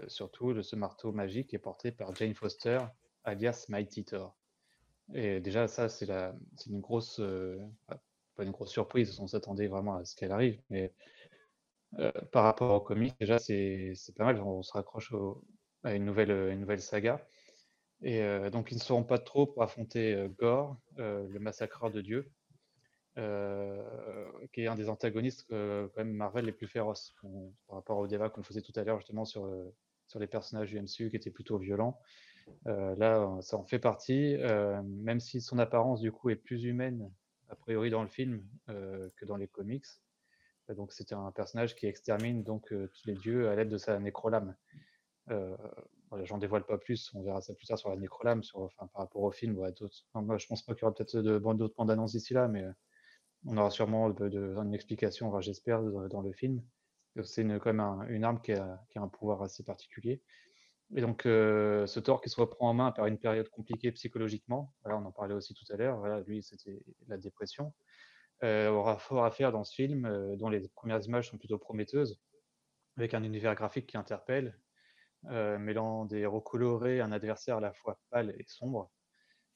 surtout, ce marteau magique est porté par Jane Foster, alias Mighty Thor. Et déjà, ça, c'est une grosse, pas une grosse surprise, on s'attendait vraiment à ce qu'elle arrive, mais par rapport au comics, déjà, c'est pas mal, on se raccroche à une nouvelle, une nouvelle saga. Et donc, ils ne seront pas trop pour affronter Gore, le massacreur de Dieu, qui est un des antagonistes quand même Marvel les plus féroces par rapport au débat qu'on faisait tout à l'heure justement sur, sur les personnages du MCU qui étaient plutôt violents. Là, ça en fait partie, même si son apparence du coup est plus humaine a priori dans le film que dans les comics. Donc c'était un personnage qui extermine donc tous les dieux à l'aide de sa nécrolame. Voilà, J'en dévoile pas plus, on verra ça plus tard sur la nécrolame, sur, enfin, par rapport au film ou à d'autres. moi, je pense pas qu'il y aura peut-être d'autres bandes annonces d'ici là, mais on aura sûrement une explication, j'espère, dans, le film. C'est quand même une arme qui a, un pouvoir assez particulier. Et donc, ce Thor qui se reprend en main par une période compliquée psychologiquement, voilà, on en parlait aussi tout à l'heure, voilà, lui, c'était la dépression, aura fort à faire dans ce film, dont les premières images sont plutôt prometteuses, avec un univers graphique qui interpelle, mêlant des héros colorés, un adversaire à la fois pâle et sombre,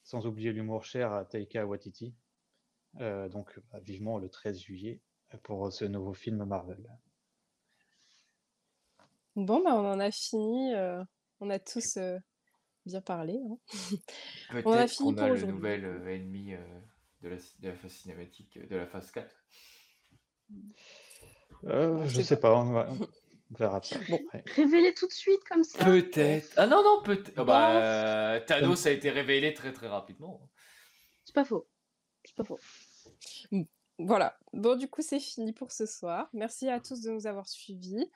sans oublier l'humour cher à Taika Waititi. donc, bah, vivement le 13 juillet pour ce nouveau film Marvel. Bon, bah, on en a fini. On a tous bien parlé. Hein. On a fini pour le nouvel ennemi de, la, de phase cinématique, de la phase 4. Euh, je sais pas, on, verra ça. Bon. Révélé tout de suite comme ça. Peut-être. Ah non, non, peut-être. Oh, bah, Thanos a été révélé très très rapidement. C'est pas faux. C'est pas faux. Voilà. Bon, du coup, c'est fini pour ce soir. Merci à tous de nous avoir suivis.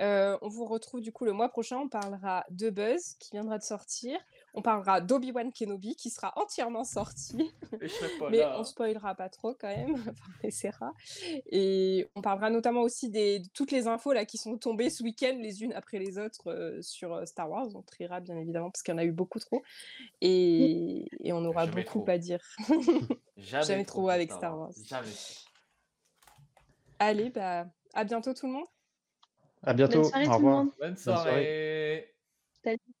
Euh, on vous retrouve du coup le mois prochain. On parlera de Buzz qui viendra de sortir. On parlera d'Obi-Wan Kenobi qui sera entièrement sorti. Mais on spoilera pas trop quand même. on essaiera. Et on parlera notamment aussi des, de toutes les infos là qui sont tombées ce week-end les unes après les autres euh, sur euh, Star Wars. On triera bien évidemment parce qu'il y en a eu beaucoup trop. Et, et on aura beaucoup à dire. Jamais, trop, avec Star Wars. Jamais. Allez, bah, à bientôt tout le monde. À bientôt. Au revoir. Bonne soirée. Bonne soirée. Salut.